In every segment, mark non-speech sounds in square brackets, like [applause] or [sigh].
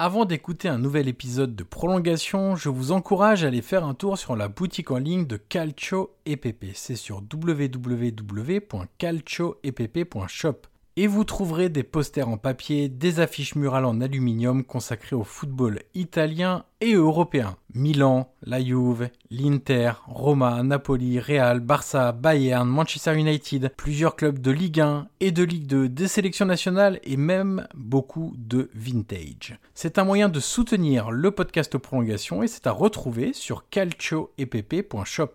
Avant d'écouter un nouvel épisode de prolongation, je vous encourage à aller faire un tour sur la boutique en ligne de Calcio EPP. C'est sur www.calcioepp.shop et vous trouverez des posters en papier, des affiches murales en aluminium consacrées au football italien et européen. Milan, la Juve, l'Inter, Roma, Napoli, Real, Barça, Bayern, Manchester United, plusieurs clubs de Ligue 1 et de Ligue 2, des sélections nationales et même beaucoup de vintage. C'est un moyen de soutenir le podcast prolongation et c'est à retrouver sur calcioepp.shop.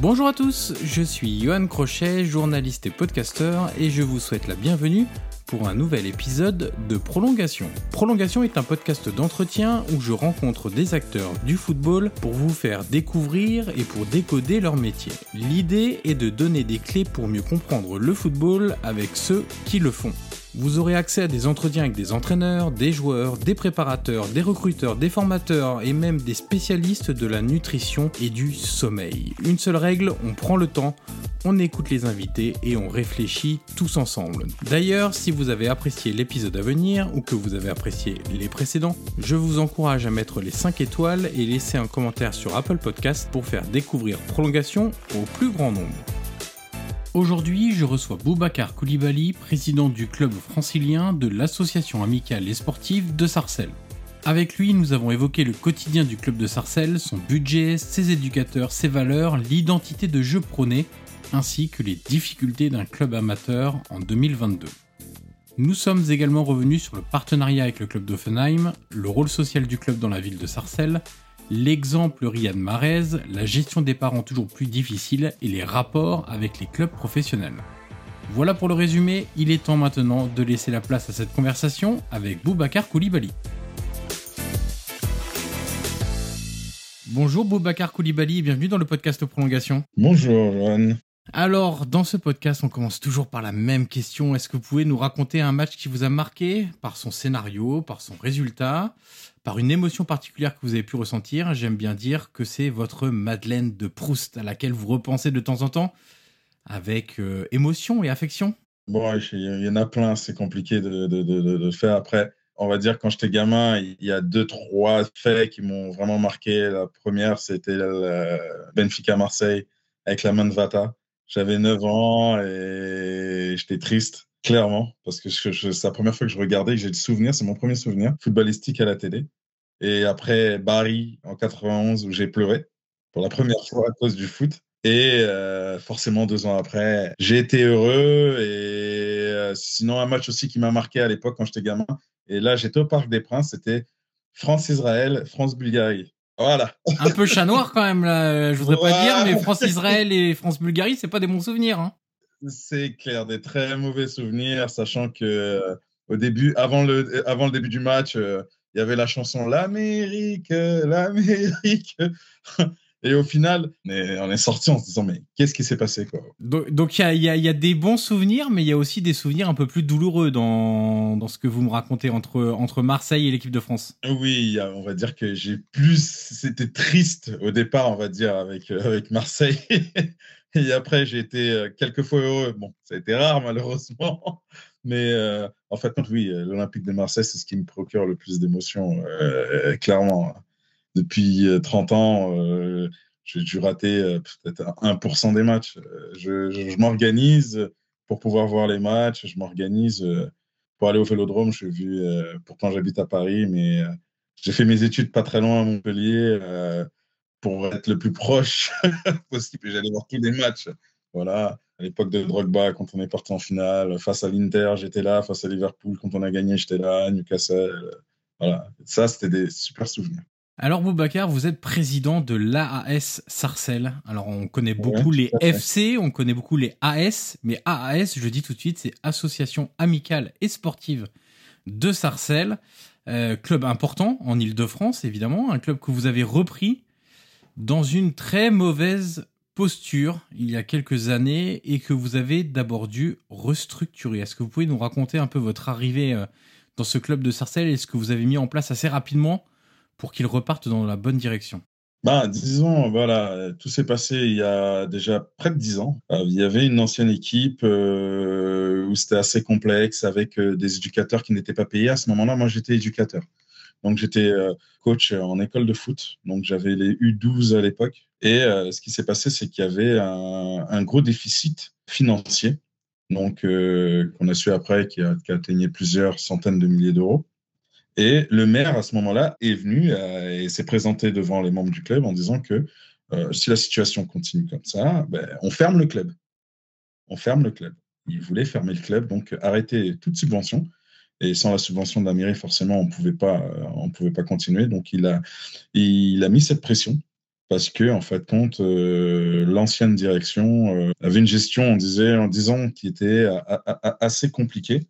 Bonjour à tous, je suis Johan Crochet, journaliste et podcasteur, et je vous souhaite la bienvenue pour un nouvel épisode de Prolongation. Prolongation est un podcast d'entretien où je rencontre des acteurs du football pour vous faire découvrir et pour décoder leur métier. L'idée est de donner des clés pour mieux comprendre le football avec ceux qui le font. Vous aurez accès à des entretiens avec des entraîneurs, des joueurs, des préparateurs, des recruteurs, des formateurs et même des spécialistes de la nutrition et du sommeil. Une seule règle, on prend le temps, on écoute les invités et on réfléchit tous ensemble. D'ailleurs, si vous avez apprécié l'épisode à venir ou que vous avez apprécié les précédents, je vous encourage à mettre les 5 étoiles et laisser un commentaire sur Apple Podcast pour faire découvrir Prolongation au plus grand nombre. Aujourd'hui, je reçois Boubacar Koulibaly, président du club francilien de l'association amicale et sportive de Sarcelles. Avec lui, nous avons évoqué le quotidien du club de Sarcelles, son budget, ses éducateurs, ses valeurs, l'identité de jeu prônée, ainsi que les difficultés d'un club amateur en 2022. Nous sommes également revenus sur le partenariat avec le club d'Offenheim, le rôle social du club dans la ville de Sarcelles, l'exemple Riyad Mahrez, la gestion des parents toujours plus difficile et les rapports avec les clubs professionnels. Voilà pour le résumé, il est temps maintenant de laisser la place à cette conversation avec Boubacar Koulibaly. Bonjour Boubacar Koulibaly et bienvenue dans le podcast Prolongation. Bonjour Johan. Alors, dans ce podcast, on commence toujours par la même question. Est-ce que vous pouvez nous raconter un match qui vous a marqué par son scénario, par son résultat, par une émotion particulière que vous avez pu ressentir J'aime bien dire que c'est votre Madeleine de Proust à laquelle vous repensez de temps en temps avec euh, émotion et affection. Bon, il y en a plein, c'est compliqué de, de, de, faire. Après, on va dire, quand j'étais gamin, il y a deux, trois faits qui m'ont vraiment marqué. La première, c'était Benfica-Marseille avec la main de Vata. J'avais 9 ans et j'étais triste, clairement, parce que c'est la première fois que je regardais, j'ai le souvenir, c'est mon premier souvenir, footballistique à la télé. Et après Barry en 91, où j'ai pleuré pour la première fois à cause du foot. Et euh, forcément, deux ans après, j'ai été heureux. Et euh, sinon, un match aussi qui m'a marqué à l'époque quand j'étais gamin. Et là, j'étais au Parc des Princes. C'était France-Israël, France-Bulgarie. Voilà. Un peu chat noir quand même, là. Je voudrais pas dire, mais France-Israël et France-Bulgarie, c'est pas des bons souvenirs. Hein. C'est clair, des très mauvais souvenirs, sachant que euh, au début, avant le, avant le début du match, euh, il y avait la chanson L'Amérique, l'Amérique. [laughs] Et au final, on est, sorti en se disant mais qu'est-ce qui s'est passé quoi? Donc il y a, y a, des bons souvenirs, mais il y a aussi des souvenirs un peu plus douloureux dans, dans ce que vous me racontez entre, entre Marseille et l'équipe de France. Oui, on va dire que j'ai plus, c'était triste au départ, on va dire avec avec Marseille. [laughs] [laughs] et après j'ai été quelques fois heureux. Bon, ça a été rare [laughs] malheureusement, mais euh, en fait oui, l'Olympique de Marseille c'est ce qui me procure le plus d'émotions, euh, clairement depuis 30 ans, euh, j'ai dû rater euh, peut-être 1% des matchs. Euh, je, m'organise pour pouvoir voir les matchs, je m'organise pour aller au vélodrome. Je vu, pourtant j'habite à Paris, mais j'ai fait mes études pas très loin à Montpellier pour être le plus proche [laughs] possible. J'allais voir tous les matchs. Voilà, à l'époque de Drogba, quand on est parti en finale, face à l'Inter, j'étais là, face à Liverpool, quand on a gagné, j'étais là, Newcastle. Voilà, ça, c'était des super souvenirs. Alors Boubacar, vous êtes président de l'AAS Sarcelles. Alors on connaît beaucoup les FC, on connaît beaucoup les AS, mais AAS, je dis tout de suite, c'est Association amicale et sportive de Sarcelles, euh, club important en Ile-de-France évidemment, un club que vous avez repris dans une très mauvaise posture il y a quelques années et que vous avez d'abord dû restructurer. Est-ce que vous pouvez nous raconter un peu votre arrivée euh, dans ce club de Sarcelles et ce que vous avez mis en place assez rapidement pour qu'ils repartent dans la bonne direction? Bah, disons, voilà, tout s'est passé il y a déjà près de dix ans. Euh, il y avait une ancienne équipe euh, où c'était assez complexe avec des éducateurs qui n'étaient pas payés. À ce moment-là, moi, j'étais éducateur. Donc, j'étais coach en école de foot. Donc, j'avais les U12 à l'époque. Et ce qui s'est passé, c'est qu'il y avait un, gros déficit financier. Donc, qu'on a su après, qui, a, qui atteignait plusieurs centaines de milliers d'euros. Et le maire, à ce moment-là, est venu euh, et s'est présenté devant les membres du club en disant que euh, si la situation continue comme ça, ben, on ferme le club. On ferme le club. Il voulait fermer le club, donc arrêter toute subvention. Et sans la subvention de la mairie, forcément, on pouvait pas, euh, on pouvait pas continuer. Donc, il a, il a mis cette pression parce que, en fait, compte, l'ancienne direction avait une gestion, on disait, en disant, qui était assez compliquée.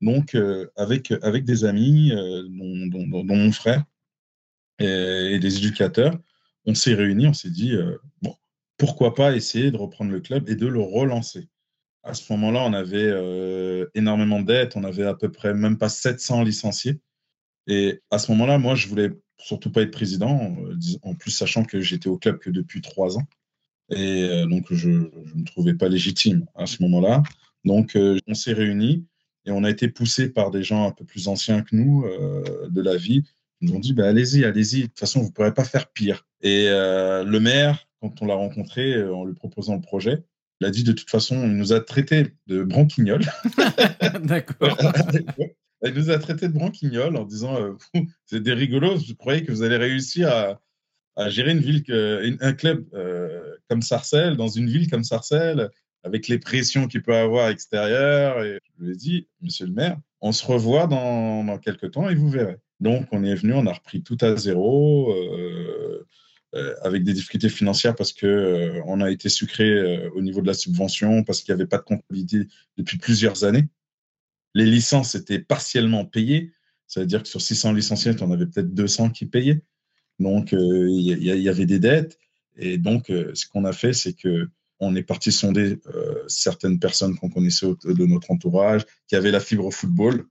Donc, euh, avec, avec des amis, euh, dont, mon frère et, des éducateurs, on s'est réunis, on s'est dit, euh, bon, pourquoi pas essayer de reprendre le club et de le relancer. À ce moment-là, on avait énormément de dettes, on avait à peu près même pas 700 licenciés. Et à ce moment-là, moi, je voulais surtout pas être président, en plus sachant que j'étais au club que depuis trois ans. Et donc, je ne me trouvais pas légitime à ce moment-là. Donc, on s'est réunis et on a été poussé par des gens un peu plus anciens que nous euh, de la vie. Ils nous ont dit bah, allez-y, allez-y. De toute façon, vous ne pourrez pas faire pire. Et euh, le maire, quand on l'a rencontré euh, en lui proposant le projet, il a dit de toute façon, il nous a traité de branquignol. [laughs] D'accord. [laughs] il nous a traité de branquignol en disant c'est des rigolos, vous croyez que vous allez réussir à, à gérer une ville, que, un club comme Sarcelles, dans une ville comme Sarcelles, avec les pressions qu'il peut avoir extérieures. Et je lui ai dit, monsieur le maire, on se revoit dans, dans quelques temps et vous verrez. Donc, on est venu, on a repris tout à zéro, euh, euh, avec des difficultés financières parce que euh, on a été sucré au niveau de la subvention, parce qu'il n'y avait pas de comptabilité depuis plusieurs années. Les licences étaient partiellement payées. Ça veut dire que sur 600 licenciés, on avait peut-être 200 qui payaient. Donc, il y, avait des dettes. Et donc, ce qu'on a fait, c'est que on est parti sonder euh, certaines personnes qu'on connaissait de notre entourage, qui avaient la fibre football,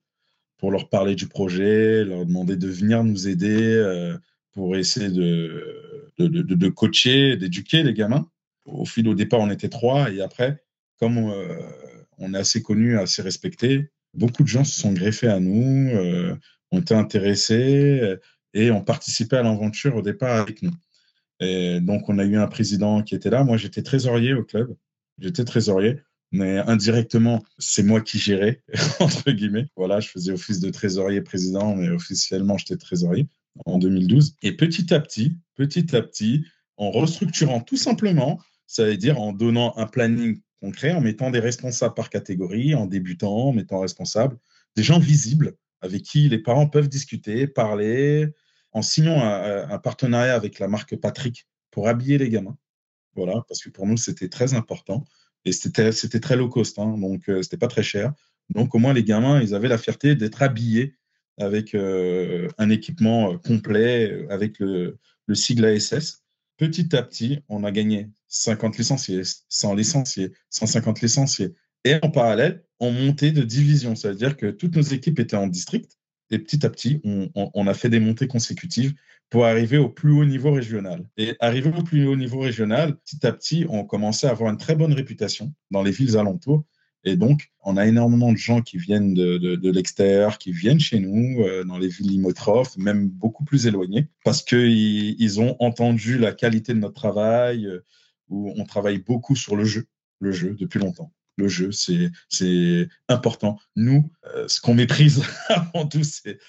pour leur parler du projet, leur demander de venir nous aider euh, pour essayer de, de, coacher, d'éduquer les gamins. Au fil, au départ, on était trois, et après, comme euh, on est assez connu, assez respecté, beaucoup de gens se sont greffés à nous, ont été intéressés et ont participé à l'aventure au départ avec nous. Et donc, on a eu un président qui était là. Moi, j'étais trésorier au club. J'étais trésorier, mais indirectement, c'est moi qui gérais, [laughs] entre guillemets. Voilà, je faisais office de trésorier président, mais officiellement, j'étais trésorier en 2012. Et petit à petit, petit à petit, en restructurant tout simplement, ça veut dire en donnant un planning concret, en mettant des responsables par catégorie, en débutant, en mettant responsables, des gens visibles avec qui les parents peuvent discuter, parler, en signant un, partenariat avec la marque Patrick pour habiller les gamins. Voilà, parce que pour nous, c'était très important. Et c'était, très low cost, hein, donc euh, c'était pas très cher. Donc au moins, les gamins, ils avaient la fierté d'être habillés avec euh, un équipement euh, complet, avec le, le sigle ASS. Petit à petit, on a gagné 50 licenciés, 100 licenciés, 150 licenciés. Et en parallèle, on montait de division. Ça veut dire que toutes nos équipes étaient en district et petit à petit, on, a fait des montées consécutives pour arriver au plus haut niveau régional. Et arriver au plus haut niveau régional, petit à petit, on commençait à avoir une très bonne réputation dans les villes alentours. Et donc, on a énormément de gens qui viennent de, l'extérieur, qui viennent chez nous, euh, dans les villes limitrophes, même beaucoup plus éloignées, parce qu'ils ils ont entendu la qualité de notre travail, euh, où on travaille beaucoup sur le jeu, le jeu depuis longtemps le jeu, c'est important. Nous, euh, ce qu'on méprise [laughs] avant tout, c'est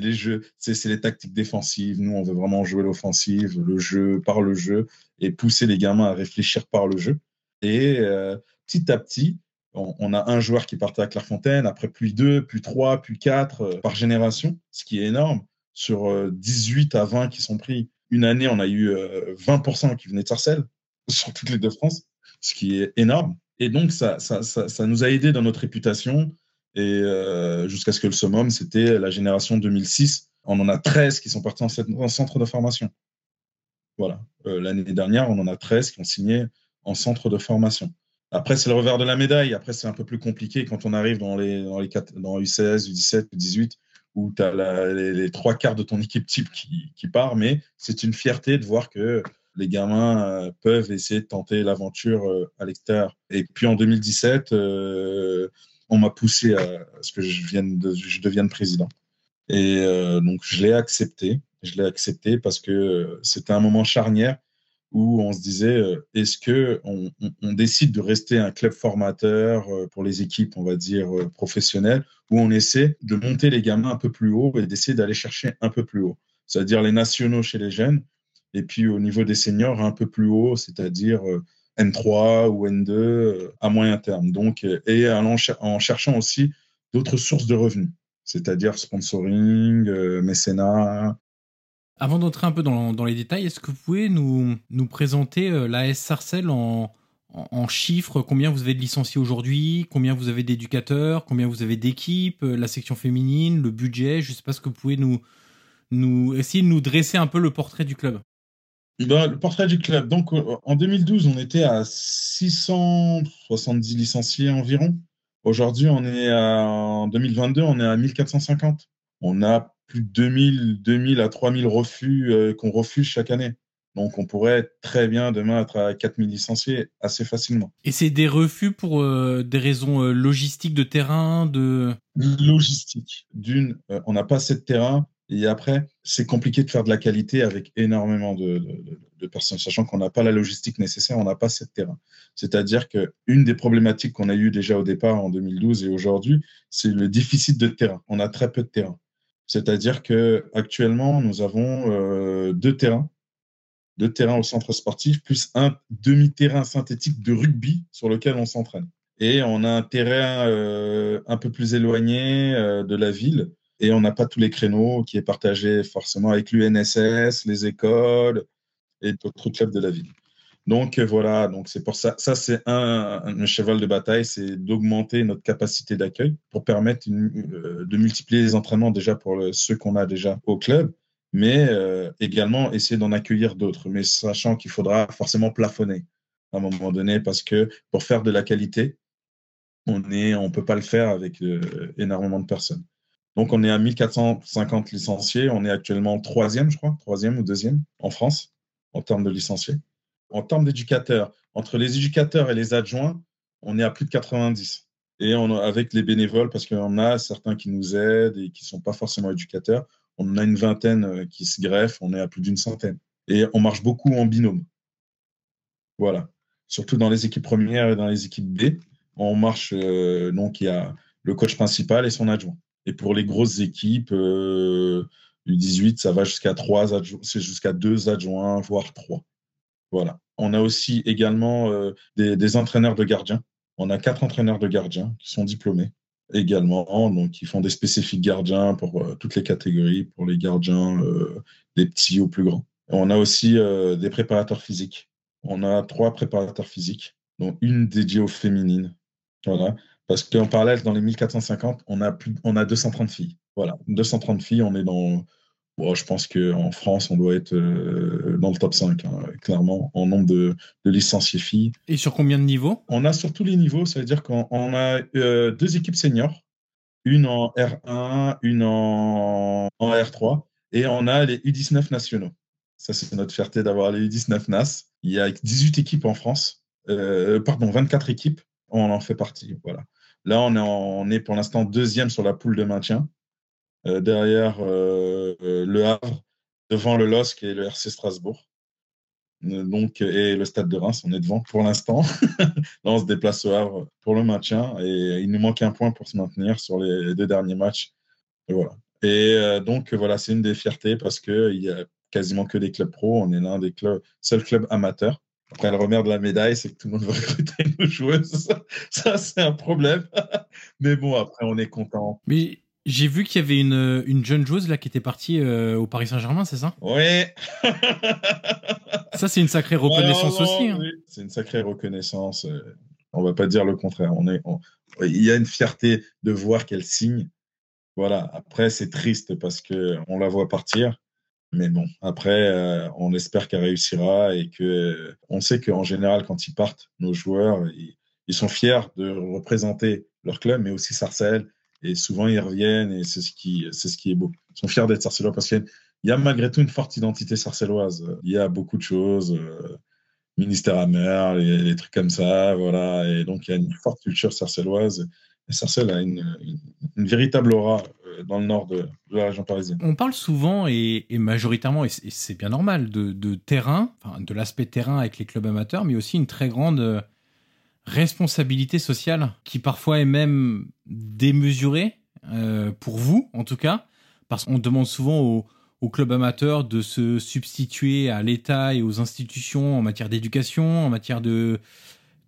les jeux, c'est les tactiques défensives. Nous, on veut vraiment jouer l'offensive, le jeu par le jeu, et pousser les gamins à réfléchir par le jeu. Et petit à petit, on, a un joueur qui partait à Clairefontaine, après puis deux, puis trois, puis quatre euh, par génération, ce qui est énorme. Sur 18 à 20 qui sont pris une année, on a eu 20% qui venaient de Sarcelles [laughs] sur toutes les deux France, ce qui est énorme. Et donc, ça, nous a aidé dans notre réputation. Et jusqu'à ce que le summum, c'était la génération 2006. On en a 13 qui sont partis en, centre de formation. Voilà. L'année dernière, on en a 13 qui ont signé en centre de formation. Après, c'est le revers de la médaille. Après, c'est un peu plus compliqué quand on arrive dans les, dans les dans U16, U17, U18, où tu as les, trois quarts de ton équipe type qui, qui part. Mais c'est une fierté de voir que les gamins euh, peuvent essayer de tenter l'aventure euh, à l'extérieur. Et puis en 2017, euh, on m'a poussé à ce que je, vienne de, je devienne président. Et donc, je l'ai accepté. Je l'ai accepté parce que c'était un moment charnière où on se disait euh, est-ce que on, décide de rester un club formateur euh, pour les équipes, on va dire euh, professionnelles, ou on essaie de monter les gamins un peu plus haut et d'essayer d'aller chercher un peu plus haut, c'est-à-dire les nationaux chez les jeunes, et puis au niveau des seniors un peu plus haut, c'est-à-dire N3 ou N2 à moyen terme. Donc, et en cherchant aussi d'autres sources de revenus, c'est-à-dire sponsoring, mécénat, avant d'entrer un peu dans, les détails, est-ce que vous pouvez nous, présenter euh, l'AS Sarcelles en, en, chiffres? Combien vous avez de licenciés aujourd'hui? Combien vous avez d'éducateurs? Combien vous avez d'équipes? Euh, La section féminine Le budget Je ne sais pas ce que vous pouvez nous, nous essayer de nous dresser un peu le portrait du club. Ben, le portrait du club. Donc, euh, en 2012, on était à 670 licenciés environ. Aujourd'hui, en 2022, on est à 1450. On a plus de 2000, 2000 à 3000 refus euh, qu'on refuse chaque année. Donc, on pourrait très bien demain être à 4000 licenciés assez facilement. Et c'est des refus pour euh, des raisons euh, logistiques de terrain de... Logistique. D'une, on n'a pas assez de terrain. Et après, c'est compliqué de faire de la qualité avec énormément de, de personnes, sachant qu'on n'a pas la logistique nécessaire, on n'a pas assez de terrain. C'est-à-dire qu'une des problématiques qu'on a eues déjà au départ en 2012 et aujourd'hui, c'est le déficit de terrain. On a très peu de terrain. C'est-à-dire que actuellement, nous avons euh, deux terrains, deux terrains au centre sportif, plus un demi-terrain synthétique de rugby sur lequel on s'entraîne. Et on a un terrain euh, un peu plus éloigné euh, de la ville, et on n'a pas tous les créneaux qui est partagé forcément avec l'UNSS, les écoles et d'autres clubs de la ville. Donc euh, voilà, donc c'est pour ça. Ça, c'est un, cheval de bataille, c'est d'augmenter notre capacité d'accueil pour permettre euh, de multiplier les entraînements déjà pour ceux qu'on a déjà au club, mais euh, également essayer d'en accueillir d'autres, mais sachant qu'il faudra forcément plafonner à un moment donné parce que pour faire de la qualité, on ne on peut pas le faire avec énormément de personnes. Donc on est à 1450 licenciés, on est actuellement troisième, je crois, troisième ou deuxième en France en termes de licenciés en termes d'éducateurs, entre les éducateurs et les adjoints, on est à plus de 90. Et on, avec les bénévoles, parce qu'on a certains qui nous aident et qui ne sont pas forcément éducateurs, on a une vingtaine euh, qui se greffent, on est à plus d'une centaine. Et on marche beaucoup en binôme. Voilà. Surtout dans les équipes premières et dans les équipes B, on marche, euh, donc il y a le coach principal et son adjoint. Et pour les grosses équipes, euh, du 18, ça va jusqu'à trois adjoints, c'est jusqu'à deux adjoints, voire trois. Voilà. On a aussi également euh, des, entraîneurs de gardiens. On a quatre entraîneurs de gardiens qui sont diplômés également, donc qui font des spécifiques gardiens pour euh, toutes les catégories, pour les gardiens euh, des petits aux plus grands. On a aussi des préparateurs physiques. On a trois préparateurs physiques, dont une dédiée aux féminines. Voilà. Parce qu'en parallèle, dans les 1450, on a, plus, on a 230 filles. Voilà, 230 filles, on est dans je pense qu'en France, on doit être euh, dans le top 5, hein, clairement, en nombre de, licenciés filles. Et sur combien de niveaux? On a sur tous les niveaux, ça veut dire qu'on a euh, deux équipes seniors, une en R1, une en, R3, et on a les U19 nationaux. Ça, c'est notre fierté d'avoir les U19 NAS. Il y a 18 équipes en France, euh, pardon, 24 équipes, on en fait partie. Voilà. Là, on est, on est pour l'instant deuxième sur la poule de maintien. Euh, derrière euh, euh, le Havre, devant le LOSC et le RC Strasbourg. Donc, et le stade de Reims, on est devant pour l'instant. [laughs] Là, on se déplace au Havre pour le maintien et il nous manque un point pour se maintenir sur les deux derniers matchs. Et voilà. Et donc, voilà, c'est une des fiertés parce qu'il y a quasiment que des clubs pro. On est l'un des clubs, seuls clubs amateurs. Après, le revers de la médaille, c'est que tout le monde [laughs] veut recruter nos joueuses. Ça, c'est un problème. [laughs] Mais bon, après, on est content. J'ai vu qu'il y avait une, une jeune joueuse là qui était partie euh, au Paris Saint-Germain, c'est ça? Oui. ça, c'est une sacrée reconnaissance aussi. Hein. C'est une sacrée reconnaissance. Euh, on va pas dire le contraire. On est, il y a une fierté de voir qu'elle signe. Voilà. Après, c'est triste parce que on la voit partir. Mais bon, après, euh, on espère qu'elle réussira et que on sait qu'en général, quand ils partent, nos joueurs, ils, sont fiers de représenter leur club, mais aussi Sarcelles. Et souvent, ils reviennent et c'est ce qui, c'est ce qui est beau. Ils sont fiers d'être sarcellois parce qu'il y, a malgré tout une forte identité sarcelloise. Il y a beaucoup de choses, euh, ministère amer, les, les, trucs comme ça, voilà. Et donc, il y a une forte culture sarcelloise. Et Sarcelles a une, véritable aura euh, dans le nord de, la région parisienne. On parle souvent et, majoritairement, et c'est bien normal, de, terrain, de l'aspect terrain avec les clubs amateurs, mais aussi une très grande euh, responsabilité sociale qui parfois est même démesurée euh, pour vous, en tout cas, parce qu'on demande souvent aux, clubs amateurs de se substituer à l'État et aux institutions en matière d'éducation, en matière de,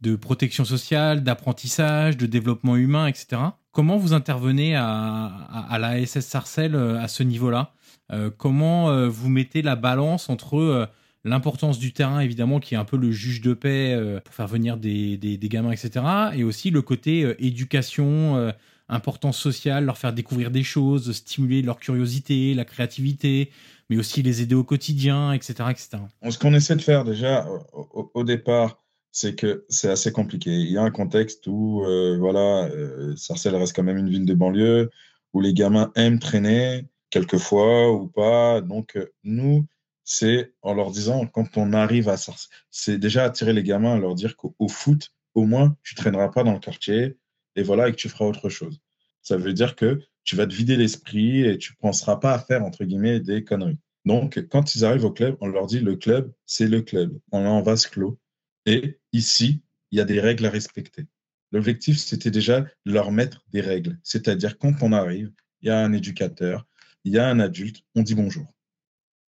de protection sociale, d'apprentissage, de développement humain, etc. Comment vous intervenez à, à, la SS Sarcelles euh, à ce niveau-là? Euh, Comment vous mettez la balance entre l'importance du terrain, évidemment, qui est un peu le juge de paix pour faire venir des, des, gamins, etc. Et aussi le côté éducation, importance sociale, leur faire découvrir des choses, stimuler leur curiosité, la créativité, mais aussi les aider au quotidien, etc. etc. Ce qu'on essaie de faire déjà au, départ, c'est que c'est assez compliqué. Il y a un contexte où, euh, voilà, euh, Sarcelles reste quand même une ville de banlieue, où les gamins aiment traîner, quelquefois ou pas. Donc, euh, nous, c'est en leur disant, quand on arrive à Sarcelles, c'est déjà attirer les gamins, leur dire qu'au foot, au moins, tu traîneras pas dans le quartier, et voilà, et que tu feras autre chose. Ça veut dire que tu vas te vider l'esprit et tu penseras pas à faire, entre guillemets, des conneries. Donc, quand ils arrivent au club, on leur dit, le club, c'est le club. On est en vase clos et ici, il y a des règles à respecter. L'objectif, c'était déjà de leur mettre des règles. C'est-à-dire, quand on arrive, il y a un éducateur, il y a un adulte, on dit bonjour.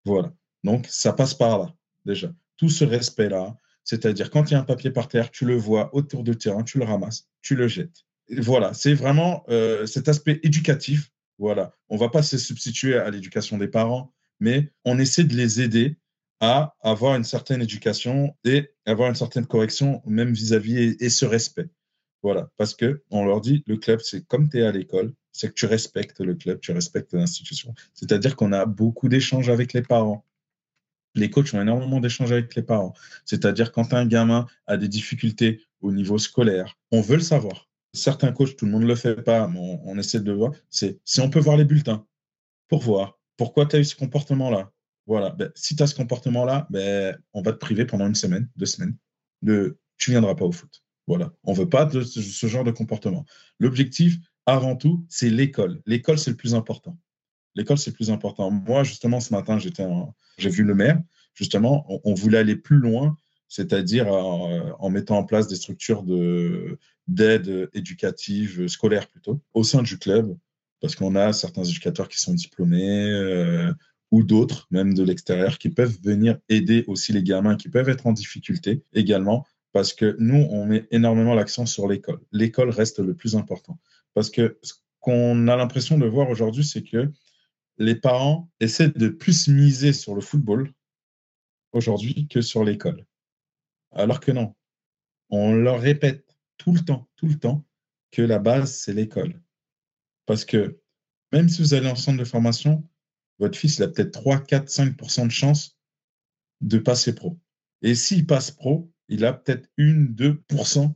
Voilà. Donc, ça passe par là, déjà. Tout ce respect-là, c'est-à-dire, quand il y a un papier par terre, tu le vois autour du terrain, tu le ramasses, tu le jettes. Voilà, c'est vraiment euh, cet aspect éducatif. Voilà, on va pas se substituer à l'éducation des parents, mais on essaie de les aider à avoir une certaine éducation et avoir une certaine correction, même vis-à-vis et, ce respect. Voilà, parce que on leur dit le club, c'est comme tu es à l'école, c'est que tu respectes le club, tu respectes l'institution. C'est-à-dire qu'on a beaucoup d'échanges avec les parents. Les coachs ont énormément d'échanges avec les parents. C'est-à-dire quand un gamin a des difficultés au niveau scolaire, on veut le savoir. Certains coachs, tout le monde ne le fait pas, mais on, essaie de le voir. C'est si on peut voir les bulletins pour voir pourquoi tu as eu ce comportement-là, voilà. Ben, si tu as ce comportement-là, ben, on va te priver pendant une semaine, deux semaines. De, tu viendras pas au foot. Voilà. On veut pas de ce, genre de comportement. L'objectif, avant tout, c'est l'école. L'école, c'est le plus important. L'école, c'est le plus important. Moi, justement, ce matin, j'ai vu le maire. Justement, on, voulait aller plus loin, c'est-à-dire en, en, mettant en place des structures de, d'aide éducative, scolaire plutôt, au sein du club, parce qu'on a certains éducateurs qui sont diplômés, euh, ou d'autres, même de l'extérieur, qui peuvent venir aider aussi les gamins qui peuvent être en difficulté également, parce que nous, on met énormément l'accent sur l'école. L'école reste le plus important. Parce que ce qu'on a l'impression de voir aujourd'hui, c'est que les parents essaient de plus miser sur le football aujourd'hui que sur l'école. Alors que non. On leur répète tout le temps, tout le temps, que la base, c'est l'école. Parce que même si vous allez en centre de formation, votre fils, il a peut-être 3, 4, 5% de chance de passer pro. Et s'il passe pro, il a peut-être 1, 2%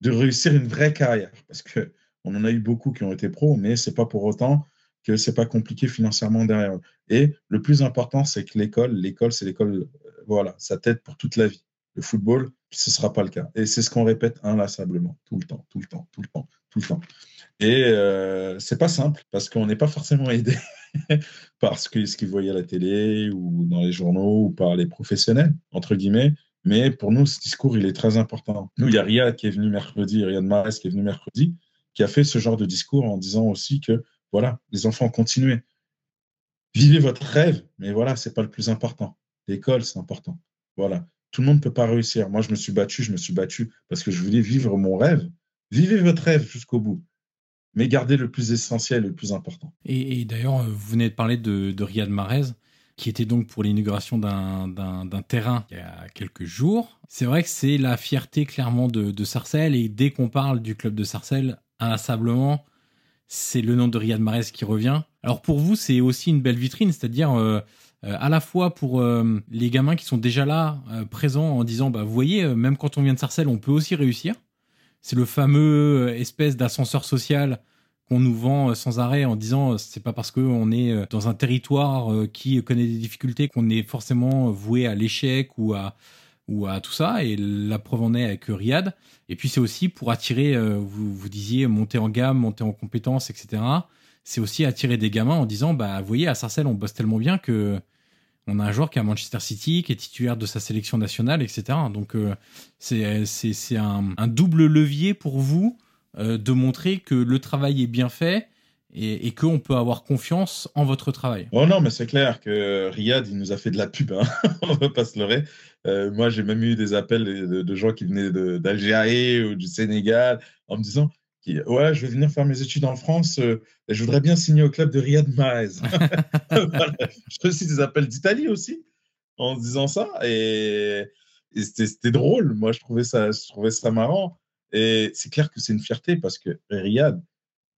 de réussir une vraie carrière. Parce que on en a eu beaucoup qui ont été pros, mais c'est pas pour autant que c'est pas compliqué financièrement derrière. Et le plus important, c'est que l'école, l'école, c'est l'école, euh, voilà, ça t'aide pour toute la vie. Le football, ce sera pas le cas. Et c'est ce qu'on répète inlassablement, tout le temps, tout le temps, tout le temps, tout le temps. Et euh, c'est pas simple parce qu'on n'est pas forcément aidé [laughs] que ce qu'ils voyaient à la télé ou dans les journaux ou par les professionnels, entre guillemets. Mais pour nous, ce discours, il est très important. Nous, il y a Riyad qui est venu mercredi, Riyad Mahrez qui est venu mercredi, qui a fait ce genre de discours en disant aussi que, voilà, les enfants, continuez. Vivez votre rêve, mais voilà, c'est pas le plus important. L'école, c'est important. Voilà. Tout le monde ne peut pas réussir. Moi, je me suis battu, je me suis battu parce que je voulais vivre mon rêve. Vivez votre rêve jusqu'au bout mais garder le plus essentiel le plus important. Et, d'ailleurs, vous venez de parler de, Riyad Mahrez, qui était donc pour l'inauguration d'un terrain il y a quelques jours. C'est vrai que c'est la fierté clairement de, de Sarcelles, et dès qu'on parle du club de Sarcelles, inlassablement, c'est le nom de Riyad Mahrez qui revient. Alors pour vous, c'est aussi une belle vitrine, c'est-à-dire euh, euh, à la fois pour euh, les gamins qui sont déjà là, présents, en disant, bah, vous voyez, même quand on vient de Sarcelles, on peut aussi réussir. C'est le fameux espèce d'ascenseur social qu'on nous vend sans arrêt en disant c'est pas parce qu'on est dans un territoire qui connaît des difficultés qu'on est forcément voué à l'échec ou à, ou à tout ça. Et la preuve en est avec Riyad. Et puis c'est aussi pour attirer, euh, vous, vous disiez, monter en gamme, monter en compétences, etc. C'est aussi attirer des gamins en disant, bah, vous voyez, à Sarcelles, on bosse tellement bien que on a un joueur qui est à Manchester City, qui est titulaire de sa sélection nationale, etc. Donc euh, c'est un, un, double levier pour vous euh, de montrer que le travail est bien fait et, qu'on peut avoir confiance en votre travail. Oh non, mais c'est clair que Riyad, il nous a fait de la pub, hein. [laughs] on ne va pas se leurrer. Euh, moi, j'ai même eu des appels de, gens qui venaient d'Algérie ou du Sénégal en me disant Ouais, je vais venir faire mes études en France euh, et je voudrais bien signer au club de Riyad Mahrez. [laughs] Je reçu des appels d'Italie aussi en disant ça et, c'était drôle. Moi, je trouvais ça, je trouvais ça marrant. Et c'est clair que c'est une fierté parce que Riyad,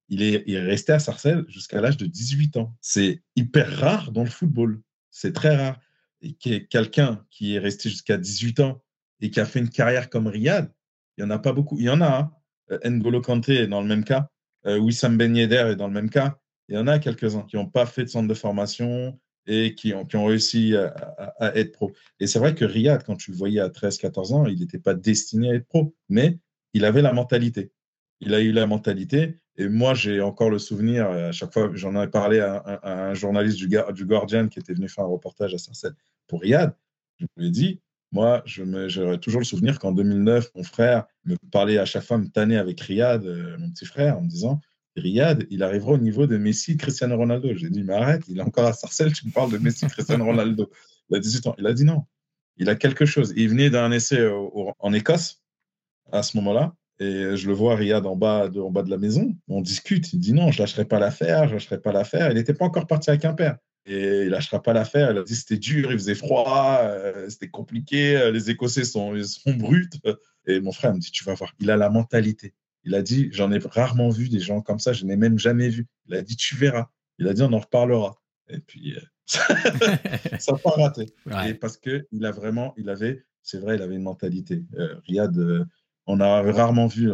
il est, il est resté à Sarcelles jusqu'à l'âge de 18 ans. C'est hyper rare dans le football. C'est très rare. Et quelqu'un qui est resté jusqu'à 18 ans et qui a fait une carrière comme Riyad, il n'y en a pas beaucoup. Il y en a. Hein. Euh, N'Golo Kanté est dans le même cas. Euh, Wissam Ben Yedder est dans le même cas. Il y en a quelques-uns qui n'ont pas fait de centre de formation et qui ont, réussi à, à, être pro. Et c'est vrai que Riyad, quand tu le voyais à 13-14 ans, il n'était pas destiné à être pro, mais il avait la mentalité. Il a eu la mentalité et moi, j'ai encore le souvenir, euh, à chaque fois, j'en ai parlé à, un journaliste du, du, Guardian qui était venu faire un reportage à Sarcelles pour Riyad. Je lui ai dit, moi, j'aurais toujours le souvenir qu'en 2009, mon frère me parlait à chaque fois, me avec Riyad, euh, mon petit frère, en me disant, Riyad, il arrivera au niveau de Messi, Cristiano Ronaldo. J'ai dit, mais arrête, il est encore à Sarcelles, tu me parles de Messi, Cristiano Ronaldo. Il a 18 ans. Il a dit non. Il a quelque chose. Il venait d'un essai en Écosse à ce moment-là. Et je le vois, Riyad, en bas, de, la maison. On discute. Il dit non, je lâcherai pas l'affaire, je lâcherai pas l'affaire. Il n'était pas encore parti un père. Et il lâchera pas l'affaire. Il a dit c'était dur, il faisait froid, euh, c'était compliqué, euh, les Écossais sont, ils sont bruts. Et mon frère me dit tu vas voir, il a la mentalité. Il a dit j'en ai rarement vu des gens comme ça, je n'ai même jamais vu. Il a dit tu verras. Il a dit on en reparlera. Et puis euh, [laughs] ça n'a pas raté. Et parce que il a vraiment, il avait, c'est vrai, il avait une mentalité. Riyad on a rarement vu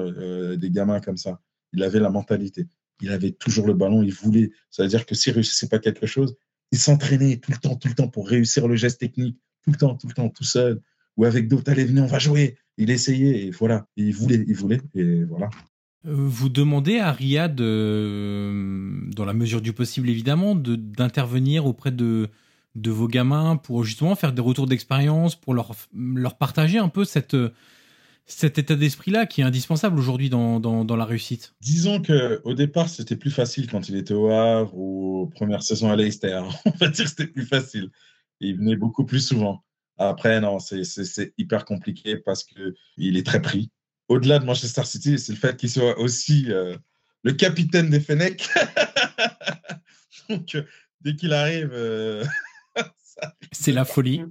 des gamins comme ça. Il avait la mentalité. Il avait toujours le ballon. Il voulait. Ça veut dire que s'il réussissait pas quelque chose, il s'entraînait tout le temps, tout le temps pour réussir le geste technique. Tout le temps, tout le temps, tout seul. Ou avec d'autres. Allez, venez, on va jouer. Il essayait et voilà. il voulait, il voulait et voilà. Euh, vous demandez à Riyad, dans la mesure du possible évidemment, d'intervenir auprès de, vos gamins pour justement faire des retours d'expérience, pour leur, leur partager un peu cette, cet état d'esprit-là qui est indispensable aujourd'hui dans, dans, la réussite Disons qu'au départ, c'était plus facile quand il était au Havre ou première saison à Leicester. [laughs] On va dire que c'était plus facile. Il venait beaucoup plus souvent. Après, non, c'est hyper compliqué parce qu'il est très pris. Au-delà de Manchester City, c'est le fait qu'il soit aussi euh, le capitaine des Fennecs. [laughs] Donc, euh, dès qu'il arrive, euh, [laughs] c'est la folie.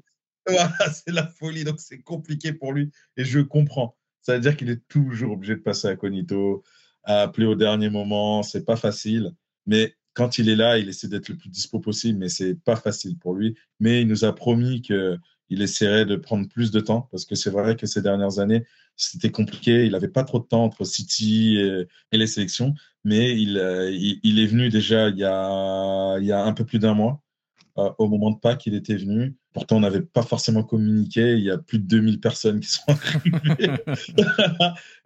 [laughs] Voilà, c'est la folie, donc c'est compliqué pour lui. Et je comprends. Ça veut dire qu'il est toujours obligé de passer à Cognito, à appeler au dernier moment. C'est pas facile. Mais quand il est là, il essaie d'être le plus dispo possible, mais c'est pas facile pour lui. Mais il nous a promis qu'il essaierait de prendre plus de temps, parce que c'est vrai que ces dernières années, c'était compliqué. Il n'avait pas trop de temps entre City et, les sélections, mais il, euh, il, est venu déjà il il y a un peu plus d'un mois. Au moment de Pâques, il était venu. Pourtant, on n'avait pas forcément communiqué. Il y a plus de 2000 personnes qui sont arrivées.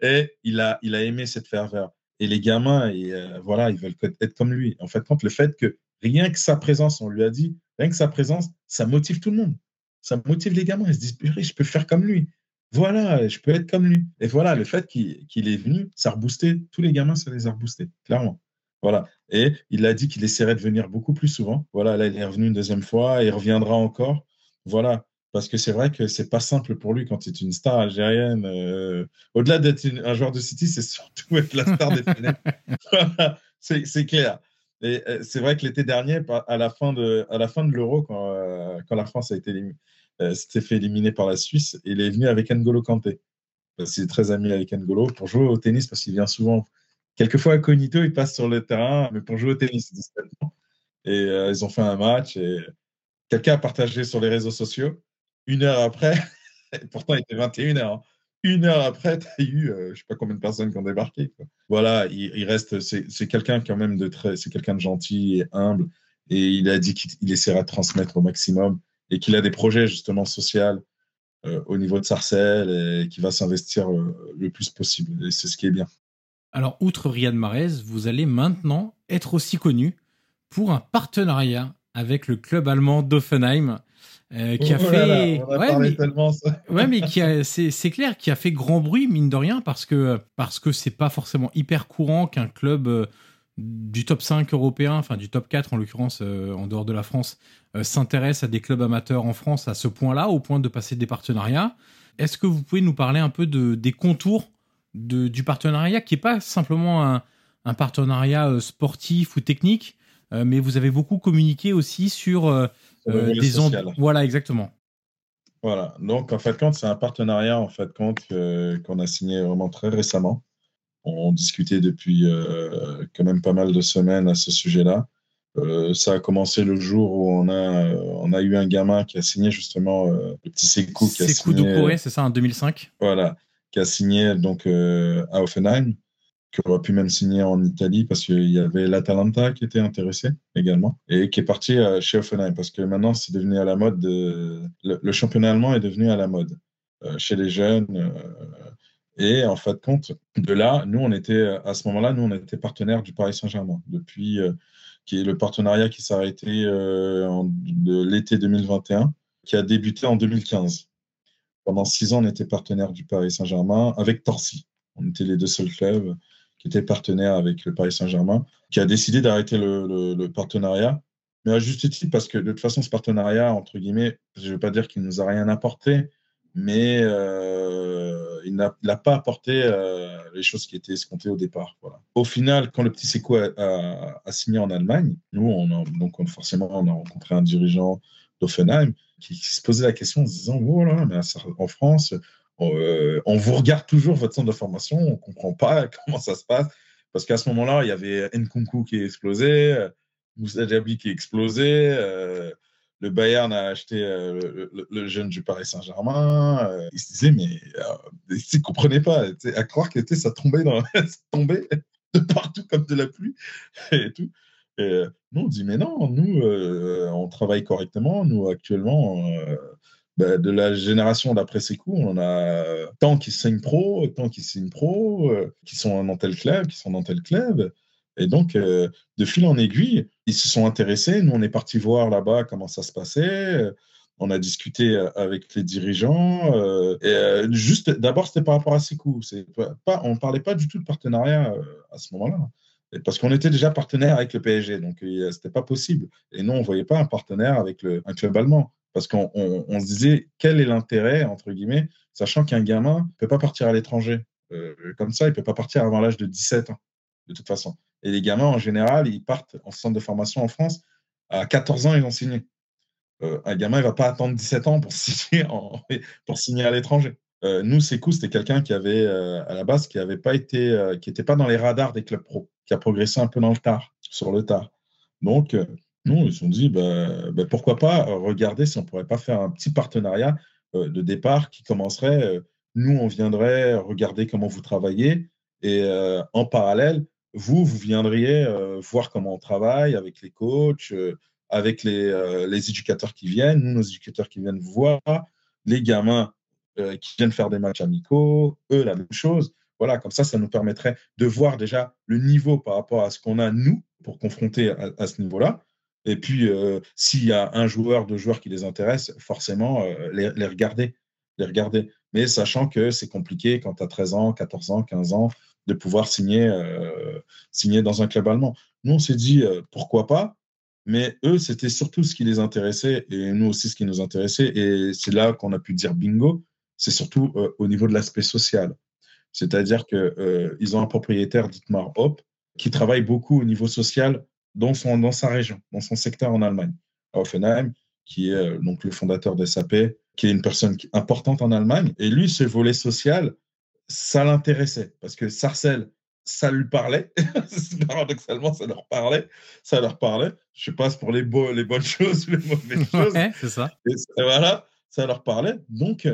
[laughs] et il a, il a aimé cette ferveur. Et les gamins, et, euh, voilà, ils veulent être comme lui. En fait, le fait que rien que sa présence, on lui a dit, rien que sa présence, ça motive tout le monde. Ça motive les gamins. Ils se disent, je peux faire comme lui. Voilà, je peux être comme lui. Et voilà, le fait qu'il est venu, ça a reboosté. Tous les gamins, ça les a reboostés, clairement. Voilà. Et il a dit qu'il essaierait de venir beaucoup plus souvent. Voilà, là, il est revenu une deuxième fois et il reviendra encore. Voilà. parce que c'est vrai que c'est pas simple pour lui quand tu es une star algérienne. Euh, au-delà d'être un joueur de City, c'est surtout être la star des fenêtres. [laughs] c'est clair. Et euh, c'est vrai que l'été dernier, à la fin de, à la fin de l'Euro, quand, euh, quand, la France a été s'était fait éliminer par la Suisse, il est venu avec N'Golo Kanté. Parce qu'il est très ami avec N'Golo pour jouer au tennis, parce qu'il vient souvent, quelquefois incognito, il passe sur le terrain, mais pour jouer au tennis, Et ils ont fait un match et quelqu'un a partagé sur les réseaux sociaux une heure après, [laughs] pourtant il était 21 h hein. une heure après, tu as eu, euh, je sais pas combien de personnes qui ont débarqué. Voilà, il, reste, c'est quelqu'un quand même de très, c'est quelqu'un de gentil et humble, et il a dit qu'il essaiera de transmettre au maximum, et qu'il a des projets justement sociaux euh, au niveau de Sarcelles, et qu'il va s'investir euh, le plus possible, et c'est ce qui est bien. Alors, outre Riyad Mahrez, vous allez maintenant être aussi connu pour un partenariat avec le club allemand d'Offenheim. Euh, qui a oh fait ouais, mais... [laughs] ouais mais qui a c'est clair qui a fait grand bruit mine de rien parce que parce que c'est pas forcément hyper courant qu'un club euh, du top 5 européen enfin du top 4 en l'occurrence euh, en dehors de la France s'intéresse à des clubs amateurs en France à ce point-là au point de passer des partenariats est-ce que vous pouvez nous parler un peu de des contours de, du partenariat qui est pas simplement un, un partenariat sportif ou technique mais vous avez beaucoup communiqué aussi sur euh, des ondes. Voilà, exactement. Voilà. Donc, en fait, quand c'est un partenariat, en fait, compte qu'on a signé vraiment très récemment. On discutait depuis euh, quand même pas mal de semaines à ce sujet-là. Euh, ça a commencé le jour où on a, on a eu un gamin qui a signé justement le petit Sekou. Sekou Doucouré, c'est ça, en 2005 Voilà, qui a signé donc à Offenheim qui aurait pu même signer en Italie parce qu'il y avait l'Atalanta qui était intéressé également et qui est parti euh, chez Offenheim parce que maintenant c'est devenu à la mode. Le, championnat allemand est devenu à la mode euh, chez les jeunes. Euh, et en fait, compte, de là, nous, on était, à ce moment-là, nous, on était partenaire du Paris Saint-Germain depuis qui est le partenariat qui s'est arrêté de l'été 2021, qui a débuté en 2015. Pendant six ans, on était partenaire du Paris Saint-Germain avec Torcy. On était les deux seuls clubs qui était partenaire avec le Paris Saint-Germain, qui a décidé d'arrêter le, partenariat. Mais à juste titre, parce que de toute façon, ce partenariat, entre guillemets, je ne veux pas dire qu'il ne nous a rien apporté, mais euh, il n'a pas apporté euh, les choses qui étaient escomptées au départ. Au final, quand le petit Seco a, signé en Allemagne, nous, donc forcément, on a rencontré un dirigeant d'Offenheim qui, se posait la question en se disant, voilà, mais en France, euh, on vous regarde toujours votre centre de formation, on ne comprend pas [laughs] comment ça se passe. Parce qu'à ce moment-là, il y avait Nkunku qui explosait, euh, Moussa Diaby qui explosait, euh, le Bayern a acheté le, jeune du Paris Saint-Germain. ils se disaient, mais ils ne comprenaient pas. À croire que ça tombait, dans, [laughs] tombait de partout comme de la pluie et tout. Et nous, on dit, mais non, nous, on travaille correctement. Nous, actuellement, bah, de la génération d'après ces on a tant qui signent pro, tant qui signent pro, euh, qui sont dans tel club, qui sont dans tel club. Et donc, euh, de fil en aiguille, ils se sont intéressés. Nous, on est parti voir là-bas comment ça se passait. On a discuté avec les dirigeants. Euh, juste, d'abord, c'était par rapport à ces. Pas, on ne parlait pas du tout de partenariat à ce moment-là. Parce qu'on était déjà partenaire avec le PSG, donc ce n'était pas possible. Et nous, on voyait pas un partenaire avec le, un club allemand. Parce qu'on se disait, quel est l'intérêt, entre guillemets, sachant qu'un gamin peut pas partir à l'étranger. Euh, comme ça, il peut pas partir avant l'âge de 17 ans, de toute façon. Et les gamins, en général, ils partent en centre de formation en France. À 14 ans, ils ont signé. Euh, un gamin, il va pas attendre 17 ans [laughs] pour signer à l'étranger. Euh, nous, Sekou, c'était quelqu'un qui avait, à la base, qui pas n'était pas dans les radars des clubs pro, qui a progressé un peu dans le tard, sur le tard. Donc, nous, ils se sont dit, bah, bah, pourquoi pas regarder si on ne pourrait pas faire un petit partenariat euh, de départ qui commencerait. Euh, nous, on viendrait regarder comment vous travaillez et euh, en parallèle, vous, vous viendriez voir comment on travaille avec les coachs, avec les, les, éducateurs qui viennent, nous, nos éducateurs qui viennent vous voir, les gamins qui viennent faire des matchs amicaux, eux, la même chose. Voilà, comme ça, ça nous permettrait de voir déjà le niveau par rapport à ce qu'on a, nous, pour confronter à ce niveau-là. Et puis, euh, s'il y a un joueur, deux joueurs qui les intéressent, forcément, euh, les, regarder. Les regarder. Mais sachant que c'est compliqué quand tu as 13 ans, 14 ans, 15 ans, de pouvoir signer, euh, signer dans un club allemand. Nous, on s'est dit, pourquoi pas Mais eux, c'était surtout ce qui les intéressait et nous aussi ce qui nous intéressait. Et c'est là qu'on a pu dire bingo. C'est surtout euh, au niveau de l'aspect social. C'est-à-dire qu'ils euh, ont un propriétaire, Dietmar Hopp, qui travaille beaucoup au niveau social dans, son, dans sa région, dans son secteur en Allemagne. À Offenheim, qui est euh, donc le fondateur de SAP, qui est une personne importante en Allemagne. Et lui, ce volet social, ça l'intéressait parce que Sarcelles, ça lui parlait. [laughs] Paradoxalement, ça leur parlait. Ça leur parlait. Je passe pour les, beaux, les bonnes [laughs] choses ou les mauvaises choses. c'est ça. Et voilà, ça leur parlait. Donc,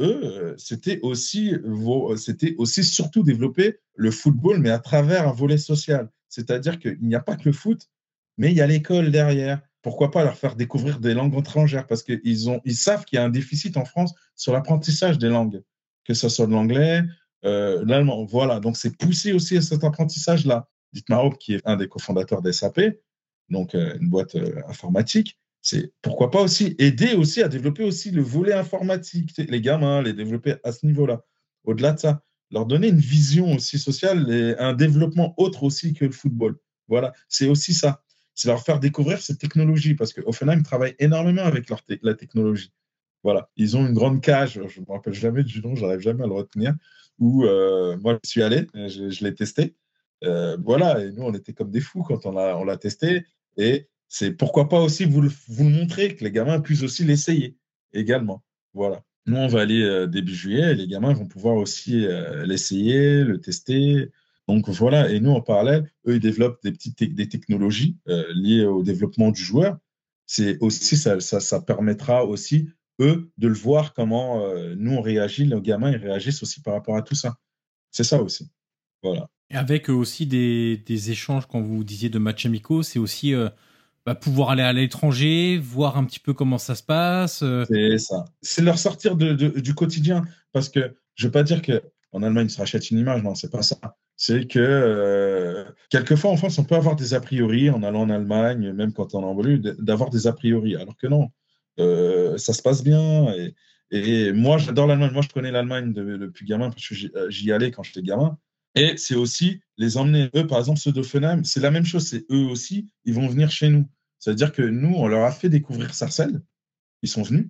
eux, c'était aussi, c'était aussi surtout développer le football, mais à travers un volet social. C'est-à-dire qu'il n'y a pas que le foot, mais il y a l'école derrière. Pourquoi pas leur faire découvrir des langues étrangères? Parce qu'ils ils savent qu'il y a un déficit en France sur l'apprentissage des langues, que ce soit de l'anglais, euh, l'allemand. Voilà, donc c'est poussé aussi à cet apprentissage-là. Dites-moi, qui est un des cofondateurs d'SAP, donc euh, une boîte euh, informatique, c'est pourquoi pas aussi aider aussi à développer aussi le volet informatique, les gamins, les développer à ce niveau-là. Au-delà de ça, leur donner une vision aussi sociale et un développement autre aussi que le football. Voilà, c'est aussi ça. C'est leur faire découvrir cette technologie parce que Offenheim travaille énormément avec leur la technologie. Voilà, ils ont une grande cage, je ne me rappelle jamais du nom, j'arrive jamais à le retenir, où euh, moi je suis allé, je, l'ai testé. Euh, voilà, et nous on était comme des fous quand on l'a on testé. Et c'est pourquoi pas aussi vous le, vous montrer, que les gamins puissent aussi l'essayer également. Voilà. Nous, on va aller euh, début juillet et les gamins vont pouvoir aussi euh, l'essayer, le tester. Donc voilà, et nous, en parallèle, eux, ils développent des petites des technologies euh, liées au développement du joueur. C'est aussi, ça, ça, ça, permettra aussi, eux, de le voir comment nous, on réagit, nos gamins, ils réagissent aussi par rapport à tout ça. C'est ça aussi. Voilà. Avec aussi des, des, échanges, quand vous disiez de matchs amicaux, c'est aussi bah, pouvoir aller à l'étranger, voir un petit peu comment ça se passe. Euh. C'est ça. C'est leur sortir du quotidien. Parce que je ne veux pas dire qu'en Allemagne, ils se rachètent une image. Non, c'est pas ça. C'est que euh, quelquefois en France, on peut avoir des a priori en allant en Allemagne, même quand on est en d'avoir des a priori. Alors que non, euh, ça se passe bien. Et, et moi, j'adore l'Allemagne. Moi, je connais l'Allemagne depuis gamin parce que j'y allais quand j'étais gamin. Et c'est aussi les emmener, eux, par exemple, ceux d'Offenheim, c'est la même chose, c'est eux aussi, ils vont venir chez nous. C'est-à-dire que nous, on leur a fait découvrir Sarcelles, ils sont venus.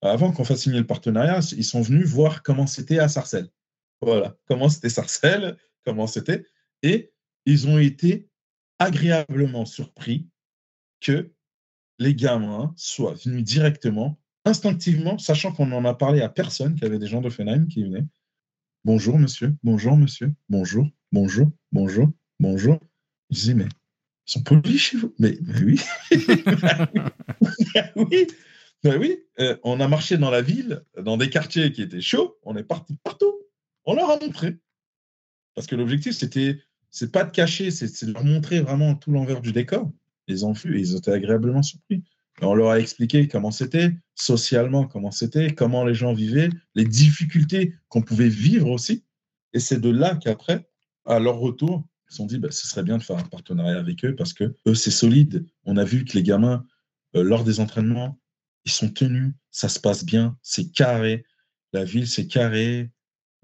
Avant qu'on fasse signer le partenariat, ils sont venus voir comment c'était à Sarcelles. Voilà, comment c'était Sarcelles, comment c'était. Et ils ont été agréablement surpris que les gamins soient venus directement, instinctivement, sachant qu'on n'en a parlé à personne, qu'il y avait des gens d'Offenheim qui venaient, Bonjour, monsieur. Bonjour, monsieur. Bonjour, bonjour, bonjour, bonjour. Je dis, mais ils sont polis chez vous. Mais, oui. [laughs] oui. oui. Euh, on a marché dans la ville, dans des quartiers qui étaient chauds. On est parti partout. On leur a montré. Parce que l'objectif, c'était, c'est pas de cacher, c'est de leur montrer vraiment tout l'envers du décor. Ils ont vu et ils été agréablement surpris on leur a expliqué comment c'était, socialement comment c'était, comment les gens vivaient, les difficultés qu'on pouvait vivre aussi. Et c'est de là qu'après, à leur retour, ils se sont dit, bah, ce serait bien de faire un partenariat avec eux parce que eux, c'est solide. On a vu que les gamins, euh, lors des entraînements, ils sont tenus, ça se passe bien, c'est carré. La ville, c'est carré.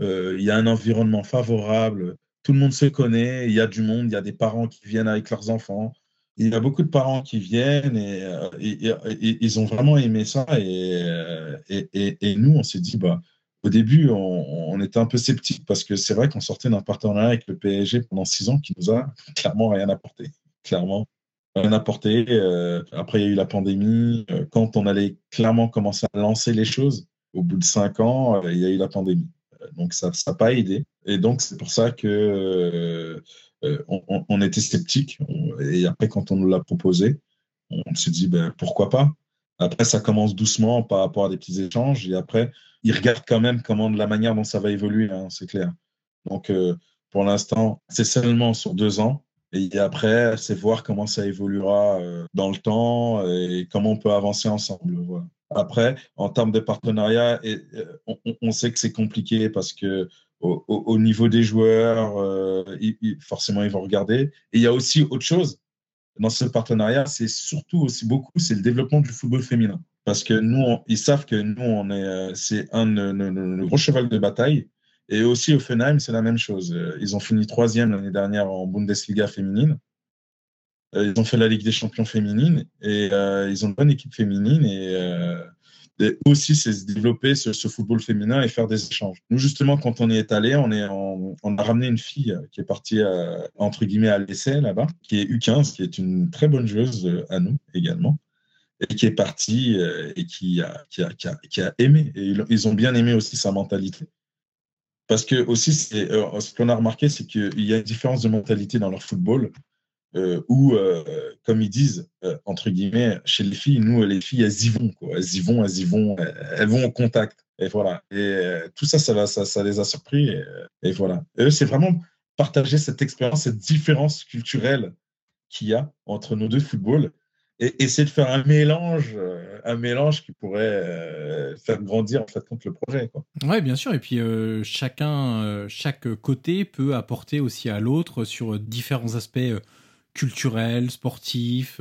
Euh, il y a un environnement favorable. Tout le monde se connaît. Il y a du monde. Il y a des parents qui viennent avec leurs enfants il y a beaucoup de parents qui viennent et, euh, ils ont vraiment aimé ça. Euh, et, nous, on s'est dit, bah, au début, on, était un peu sceptique parce que c'est vrai qu'on sortait d'un partenariat avec le PSG pendant six ans qui nous a [laughs] clairement rien apporté. Clairement, rien apporté. Euh, après, il y a eu la pandémie. Quand on allait clairement commencer à lancer les choses, au bout de cinq ans, il y a eu la pandémie. Donc, ça n'a pas aidé. Et donc, c'est pour ça que euh, on, était sceptique. Et après, quand on nous l'a proposé, on s'est dit, ben, pourquoi pas? Après, ça commence doucement par rapport à des petits échanges. Et après, ils regardent quand même comment, la manière dont ça va évoluer, hein, c'est clair. Donc, euh, pour l'instant, c'est seulement sur deux ans. Et après, c'est voir comment ça évoluera euh, dans le temps et comment on peut avancer ensemble. Après, en termes de partenariat, on sait que c'est compliqué parce que au, niveau des joueurs, euh, forcément, ils vont regarder. Et il y a aussi autre chose dans ce partenariat, c'est surtout aussi beaucoup, c'est le développement du football féminin. Parce que nous, ils savent que nous, on est, euh, c'est un de nos gros cheval de bataille. Et aussi au Fenheim, c'est la même chose. Ils ont fini troisième l'année dernière en Bundesliga féminine. ils ont fait la Ligue des champions féminine et ils ont une bonne équipe féminine et, aussi c'est se développer ce, football féminin et faire des échanges. Nous justement quand on y est allé, on, est on a ramené une fille qui est partie entre guillemets à l'essai là-bas, qui est U15, qui est une très bonne joueuse à nous également et qui est parti euh, et qui a, qui a, qui a, aimé. Et ils, ont bien aimé aussi sa mentalité. Parce que aussi, euh, ce qu'on a remarqué, c'est qu'il y a une différence de mentalité dans leur football, euh, où, comme ils disent, entre guillemets, chez les filles, nous, les filles, elles y vont. Elles y vont, elles y vont, elles, vont au contact. Et voilà. Et tout ça, ça, les a surpris. Et, voilà. eux, c'est vraiment partager cette expérience, cette différence culturelle qu'il y a entre nos deux footballs et essayer de faire un mélange, euh, un mélange qui pourrait euh, faire grandir en fait contre le projet. Ouais, bien sûr. Et puis euh, chacun, chaque côté peut apporter aussi à l'autre sur différents aspects culturels, sportifs.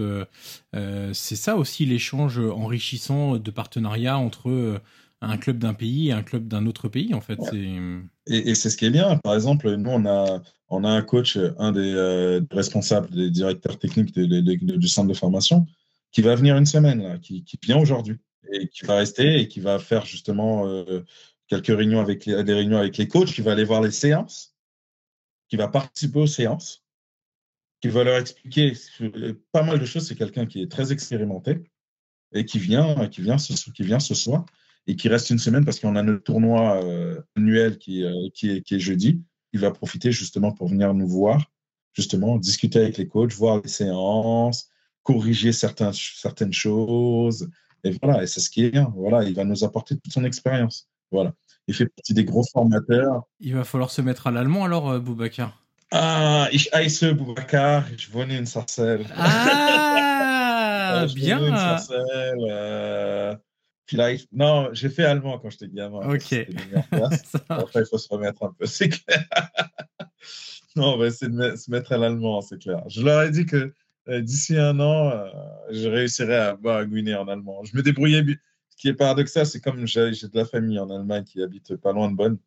c'est ça aussi l'échange enrichissant de partenariat entre un club d'un pays et un club d'un autre pays, en fait. Et, et c'est ce qui est bien. Par exemple, nous, on a, on a un coach, un des euh, responsables, des directeurs techniques du centre de formation, qui va venir une semaine, là, qui, vient aujourd'hui, et qui va rester et qui va faire justement euh, quelques réunions avec les, des réunions avec les coachs, qui va aller voir les séances, qui va participer aux séances, qui va leur expliquer pas mal de choses. C'est quelqu'un qui est très expérimenté et qui vient, qui vient, ce, qui vient ce soir et qui reste une semaine parce qu'on a notre tournoi euh, annuel qui, euh, qui est jeudi. Il va profiter justement pour venir nous voir, justement, discuter avec les coachs, voir les séances, corriger certains, certaines choses. Et voilà, et c'est ce qui est bien. Voilà, il va nous apporter toute son expérience. Voilà. Il fait partie des gros formateurs. Il va falloir se mettre à l'allemand alors, euh, Boubacar. Ah, ich heiße Boubacar, je wohne in Sarcelles. Ah, [laughs] bien. Non, j'ai fait allemand quand j'étais gamin. Ok. [laughs] Après, il faut se remettre un peu, c'est clair. [laughs] non, on va essayer de se mettre à l'allemand, c'est clair. Je leur ai dit que euh, d'ici un an, euh, je réussirai à boire à en allemand. Je me débrouillais. Ce qui est paradoxal, c'est comme j'ai de la famille en Allemagne qui habite pas loin de Bonn,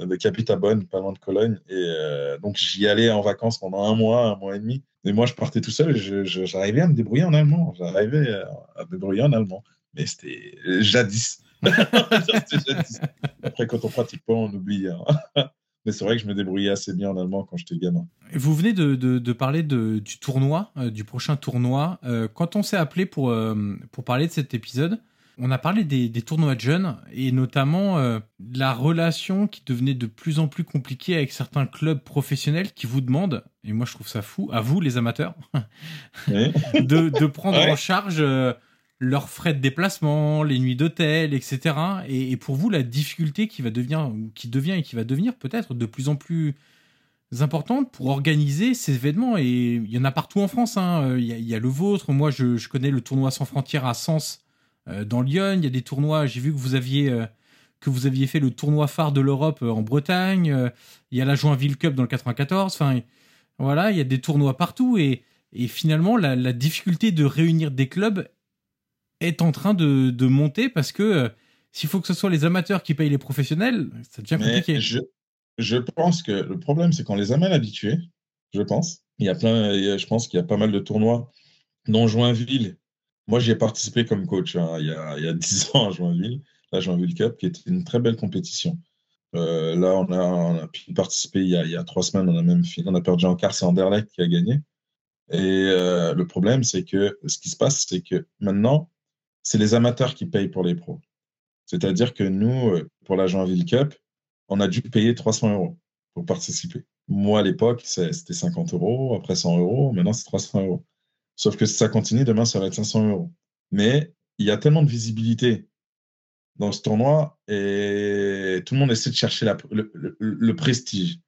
euh, à Bonn, pas loin de Cologne. Et donc, j'y allais en vacances pendant un mois, un mois et demi. Et moi, je partais tout seul et j'arrivais à me débrouiller en allemand. J'arrivais à me débrouiller en allemand mais [laughs] c'était jadis. Après, quand on pratique pas, on oublie. Hein. [laughs] mais c'est vrai que je me débrouillais assez bien en allemand quand j'étais gamin. Vous venez de, de, parler de, du tournoi, euh, du prochain tournoi. Euh, quand on s'est appelé pour, euh, pour parler de cet épisode, on a parlé des, des tournois de jeunes et notamment de la relation qui devenait de plus en plus compliquée avec certains clubs professionnels qui vous demandent, et moi je trouve ça fou, à vous les amateurs, [laughs] de, de, prendre en charge leurs frais de déplacement, les nuits d'hôtel, etc. Et, pour vous, la difficulté qui va devenir, qui devient et qui va devenir peut-être de plus en plus importante pour organiser ces événements. Et il y en a partout en France. Hein. Il, y a, le vôtre. Moi, je, connais le tournoi sans frontières à Sens, euh, dans Lyon. Il y a des tournois. J'ai vu que vous aviez euh, que vous aviez fait le tournoi phare de l'Europe euh, en Bretagne. il y a la Joinville Cup dans le 94. Enfin, voilà, il y a des tournois partout et et finalement, la, la, difficulté de réunir des clubs, est en train de, de monter parce que euh, s'il faut que ce soit les amateurs qui payent les professionnels, ça devient compliqué. Je, je, pense que le problème, c'est qu'on les a mal habitués, je pense. Il y a plein, je pense qu'il y a pas mal de tournois, dont Joinville. Moi, j'y ai participé comme coach hein, il, y a, il y a [laughs] 10 ans à Joinville, la Joinville Cup, qui était une très belle compétition. Euh, là, on a, on a a, il y a, trois semaines, on a même fini, on a perdu en quart, c'est Anderlecht qui a gagné. Et euh, le problème, c'est que ce qui se passe, c'est que maintenant, c'est les amateurs qui payent pour les pros. C'est-à-dire que nous, euh, pour la Joinville Cup, on a dû payer 300 euros pour participer. Moi, à l'époque, c'était 50 euros, après 100 euros, maintenant c'est 300 euros. Sauf que si ça continue, demain, ça va être 500 euros. Mais il y a tellement de visibilité dans ce tournoi et tout le monde essaie de chercher le, prestige.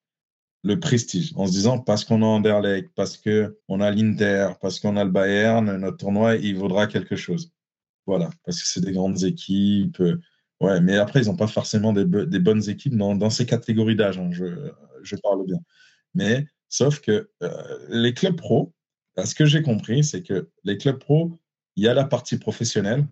Le prestige, en se disant parce qu'on a Anderlecht, parce qu'on a l'Inter, parce qu'on a le Bayern, notre tournoi, il vaudra quelque chose. Voilà, parce que c'est des grandes équipes. Euh, ouais, mais après, ils n'ont pas forcément des, bonnes équipes dans, ces catégories d'âge. Hein, je, parle bien. Mais sauf que euh, les clubs pro, ce que j'ai compris, c'est que les clubs pro, il y a la partie professionnelle,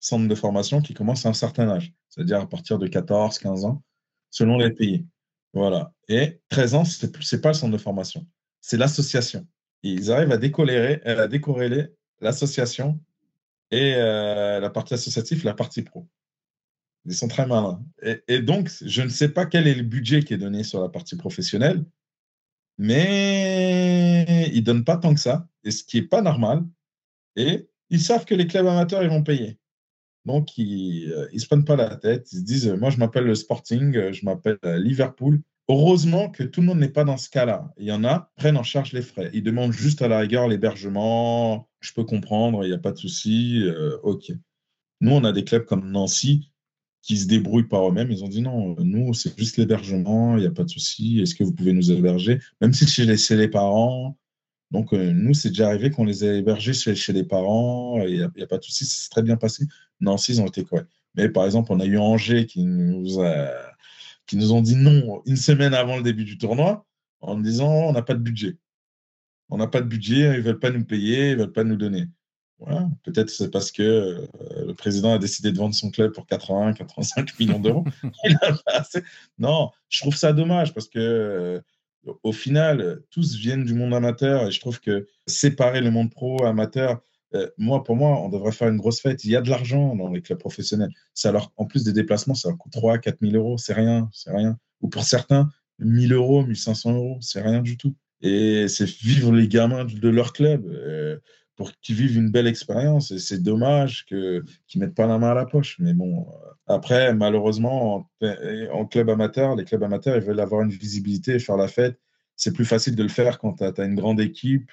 centre de formation, qui commence à un certain âge, c'est-à-dire à partir de 14, 15 ans, selon les pays. Voilà. Et 13 ans, ce n'est pas le centre de formation, c'est l'association. ils arrivent à décorréler, à décorréler l'association et euh, la partie associative, la partie pro. Ils sont très malins. Et, donc, je ne sais pas quel est le budget qui est donné sur la partie professionnelle, mais ils ne donnent pas tant que ça, et ce qui n'est pas normal. Et ils savent que les clubs amateurs, ils vont payer. Donc, ils ne euh, se prennent pas la tête. Ils se disent, moi, je m'appelle le Sporting, euh, je m'appelle euh, Liverpool. Heureusement que tout le monde n'est pas dans ce cas-là. Il y en a prennent en charge les frais. Ils demandent juste à la rigueur l'hébergement. Je peux comprendre, il n'y a pas de souci. OK. Nous, on a des clubs comme Nancy qui se débrouillent par eux-mêmes. Ils ont dit non, nous, c'est juste l'hébergement, il n'y a pas de souci. Est-ce que vous pouvez nous héberger? Même si c'est laissé les parents, donc, euh, nous, c'est déjà arrivé qu'on les ait hébergés chez, les parents, il n'y a, pas de souci, c'est très bien passé. Nancy, ils ont été corrects. Mais par exemple, on a eu Angers qui nous, qui nous ont dit non une semaine avant le début du tournoi en disant on n'a pas de budget. On n'a pas de budget, ils ne veulent pas nous payer, ils ne veulent pas nous donner. Voilà. Peut-être c'est parce que euh, président a décidé de vendre son club pour 80, 85 [laughs] millions d'euros. non, je trouve ça dommage parce que euh, au final, tous viennent du monde amateur et je trouve que séparer le monde pro, amateur, euh, moi, pour moi, on devrait faire une grosse fête. Il y a de l'argent dans les clubs professionnels. Ça leur, en plus des déplacements, ça coûte 3 4 000 euros. C'est rien, c'est rien. Ou pour certains, 1000 euros, 1500 euros, c'est rien du tout. Et c'est vivre les gamins de leur club euh, pour qu'ils vivent une belle expérience. Et c'est dommage qu'ils ne mettent pas la main à la poche. Mais bon, euh, après, malheureusement, en, club amateur, les clubs amateurs, ils veulent avoir une visibilité et faire la fête. C'est plus facile de le faire quand tu as, une grande équipe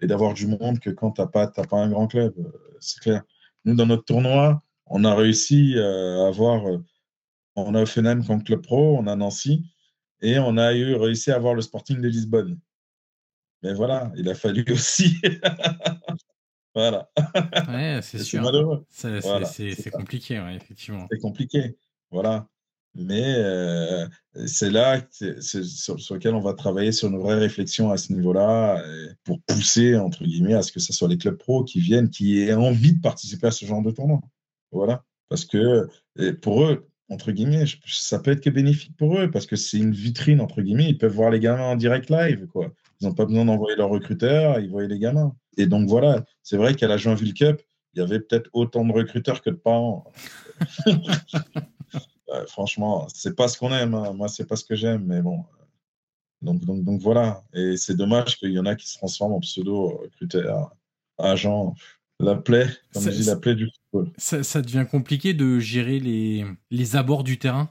et d'avoir du monde que quand tu n'as pas, pas un grand club. Euh, c'est clair. Nous, dans notre tournoi, on a réussi euh, à avoir. On a Offenheim comme club pro, on a Nancy et on a eu réussi à avoir le Sporting de Lisbonne. Mais voilà, il a fallu [laughs] aussi Voilà. Ouais, [laughs] c'est sûr. C'est compliqué, effectivement. C'est compliqué. Voilà. Mais euh, c'est là sur, sur, lequel on va travailler sur une vraie réflexion à ce niveau-là pour pousser, entre guillemets, à ce que ce soit les clubs pro qui viennent, qui aient envie de participer à ce genre de tournoi. Voilà. Parce que pour eux, entre guillemets, ça peut être que bénéfique pour eux parce que c'est une vitrine, entre guillemets. Ils peuvent voir les gamins en direct live, quoi. Ils n'ont pas besoin d'envoyer leur recruteur, ils voient les gamins. Et donc voilà, c'est vrai qu'à la Joinville Cup, il y avait peut-être autant de recruteurs que de parents. [laughs] franchement, c'est pas ce qu'on aime. Hein. Moi, c'est pas ce que j'aime, mais bon. Donc, donc, donc voilà. Et c'est dommage qu'il y en a qui se transforment en pseudo-recruteurs, agents. La plaie, comme je dis, la plaie du football. Ça, ça, devient compliqué de gérer les, les abords du terrain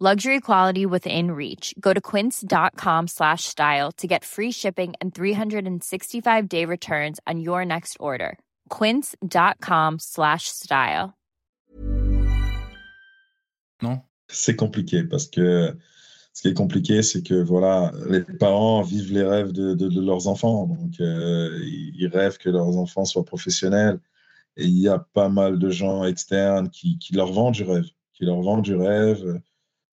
Luxury quality within reach. Go to quince.com slash style to get free shipping and 365 day returns on your next order. Quince.com slash style. Non? C'est compliqué parce que ce qui est compliqué, c'est que voilà, les parents vivent les rêves de, de, de leurs enfants. Donc, euh, ils rêvent que leurs enfants soient professionnels. Et il y a pas mal de gens externes qui, qui leur vendent du rêve, qui leur vendent du rêve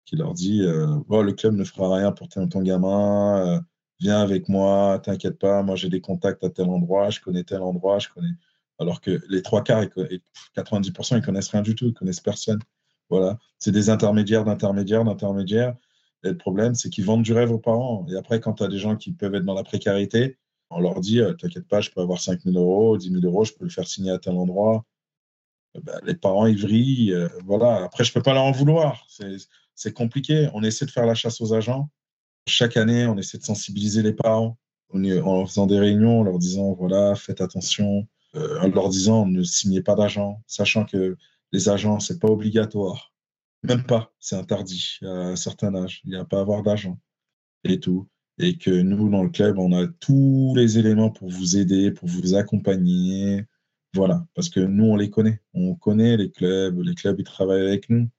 qui leur dit euh, le club ne fera rien pour ton, ton gamin, euh, viens avec moi, t'inquiète pas, moi j'ai des contacts à tel endroit, je connais tel endroit, je connais. Alors que les trois quarts, 90%, ils connaissent rien du tout, ils connaissent personne. Voilà, c'est des intermédiaires, d'intermédiaires, d'intermédiaires. Et le problème, c'est qu'ils vendent du rêve aux parents. Et après, quand tu as des gens qui peuvent être dans la précarité, on leur dit euh, T'inquiète pas, je peux avoir 5 000 euros, 10 000 euros, je peux le faire signer à tel endroit. Ben, les parents, ils vrillent. voilà. Après, je peux pas leur en vouloir. C'est compliqué. On essaie de faire la chasse aux agents. Chaque année, on essaie de sensibiliser les parents en faisant des réunions, en leur disant voilà, faites attention, euh, en leur disant ne signez pas d'agents, sachant que les agents, c'est pas obligatoire. Même pas, c'est interdit à un certain âge. Il n'y a pas à avoir d'agent et tout. Et que nous, dans le club, on a tous les éléments pour vous aider, pour vous accompagner. Voilà, parce que nous, on les connaît. On connaît les clubs, les clubs, ils travaillent avec nous.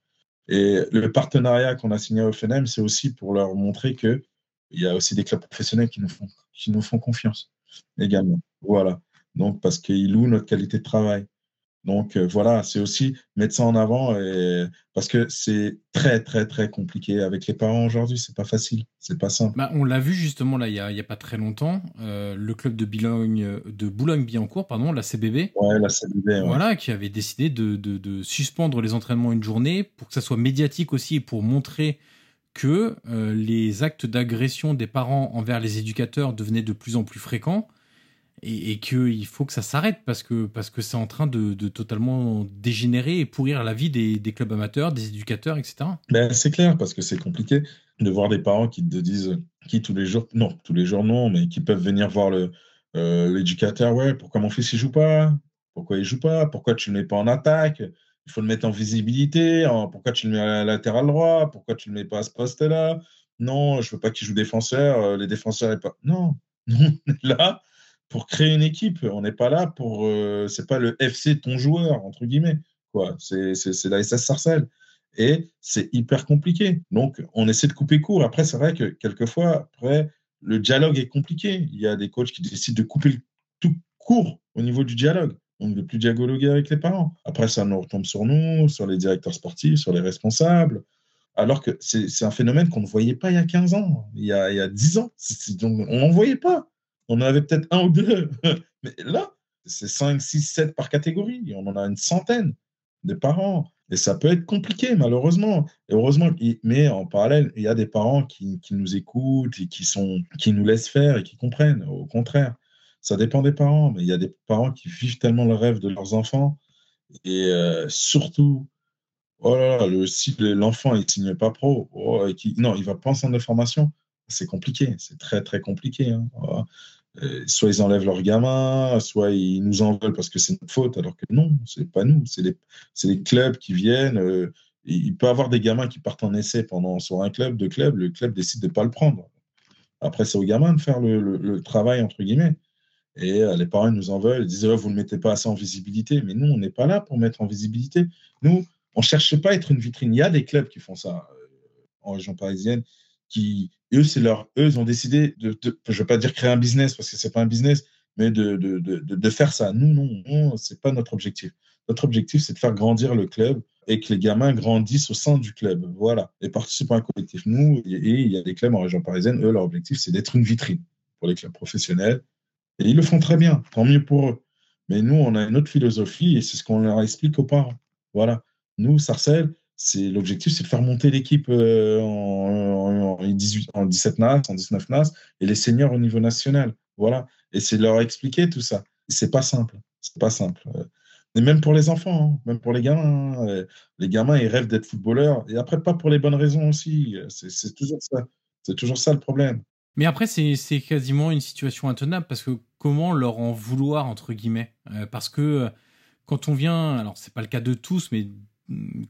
Et le partenariat qu'on a signé au FNM, c'est aussi pour leur montrer qu'il y a aussi des clubs professionnels qui nous font, qui nous font confiance également. Voilà. Donc, parce qu'ils louent notre qualité de travail. Donc euh, voilà, c'est aussi mettre ça en avant et... parce que c'est très très très compliqué avec les parents aujourd'hui. C'est pas facile, c'est pas simple. Bah, on l'a vu justement là, il y a, y a, pas très longtemps, euh, le club de Boulogne de Boulogne-Billancourt, pardon, la CBB. Ouais, la CBB. Voilà, qui avait décidé de, de, de, suspendre les entraînements une journée pour que ça soit médiatique aussi et pour montrer que euh, les actes d'agression des parents envers les éducateurs devenaient de plus en plus fréquents et, et qu'il faut que ça s'arrête parce que parce que c'est en train de, totalement dégénérer et pourrir la vie des, clubs amateurs, des éducateurs, etc. Ben, c'est clair parce que c'est compliqué de voir des parents qui te disent qui tous les jours non tous les jours non mais qui peuvent venir voir euh, l'éducateur ouais pourquoi mon fils il joue pas? Pourquoi il joue pas? Pourquoi tu le mets pas en attaque? Il faut le mettre en visibilité. pourquoi tu le mets à latéral droit? Pourquoi tu le mets pas à ce poste-là? Non, je veux pas qu'il joue défenseur. Euh, les défenseurs est pas. [laughs] Non, on est là pour créer une équipe. On n'est pas là pour. Euh, c'est pas le FC ton joueur entre guillemets. Quoi C'est la SS Sarcelles. Et c'est hyper compliqué. Donc, on essaie de couper court. Après, c'est vrai que quelquefois, après, le dialogue est compliqué. Il y a des coachs qui décident de couper tout court au niveau du dialogue donc de plus dialoguer avec les parents. Après, ça nous retombe sur nous, sur les directeurs sportifs, sur les responsables, alors que c'est un phénomène qu'on ne voyait pas il y a 15 ans, il y a, il y a 10 ans. donc, on n'en voyait pas. On en avait peut-être un ou deux. [laughs] Mais là, c'est 5, 6, 7 par catégorie. On en a une centaine de parents. Et ça peut être compliqué, malheureusement. Et heureusement, mais en parallèle, il y a des parents qui, qui nous écoutent et qui, sont, qui nous laissent faire et qui comprennent. Au contraire, ça dépend des parents, mais il y a des parents qui vivent tellement le rêve de leurs enfants. Et euh, surtout, oh là là, le, si l'enfant ne signe pas pro, oh, qui, non, il va pas en centre de formation, c'est compliqué, c'est très très compliqué. Hein. Oh, euh, soit ils enlèvent leur gamin, soit ils nous en veulent parce que c'est notre faute, alors que non, c'est pas nous, c'est les, clubs qui viennent. Euh, il peut y avoir des gamins qui partent en essai pendant sur un club, deux clubs, le club décide de ne pas le prendre. Après, c'est aux gamins de faire le, travail, entre guillemets. Et euh, les parents nous en veulent, ils disent vous ne mettez pas assez en visibilité. Mais nous, on n'est pas là pour mettre en visibilité. Nous, on ne cherche pas à être une vitrine. Il y a des clubs qui font ça en région parisienne, qui, eux, c'est leur, eux, ont décidé de, je ne veux pas dire créer un business parce que ce n'est pas un business, mais de, de, de, faire ça. Nous, non, non ce n'est pas notre objectif. Notre objectif, c'est de faire grandir le club et que les gamins grandissent au sein du club. Voilà. Et participent à un collectif. Nous, et il y a des clubs en région parisienne, eux, leur objectif, c'est d'être une vitrine pour les clubs professionnels et ils le font très bien, tant mieux pour eux. Mais nous, on a une autre philosophie et c'est ce qu'on leur explique aux parents. Voilà. Nous, Sarcelles, c'est l'objectif, c'est de faire monter l'équipe euh, en, en, 18, en 17 NAS, en 19 NAS et les seniors au niveau national. Voilà. Et c'est de leur expliquer tout ça. C'est pas simple. C'est pas simple. Et même pour les enfants, hein, même pour les gamins. Hein. Les gamins, ils rêvent d'être footballeurs. Et après, pas pour les bonnes raisons aussi. C'est toujours ça. C'est toujours ça le problème. Mais après, c'est quasiment une situation intenable parce que comment leur en vouloir, entre guillemets? Euh, Parce que euh, quand on vient, alors c'est pas le cas de tous, mais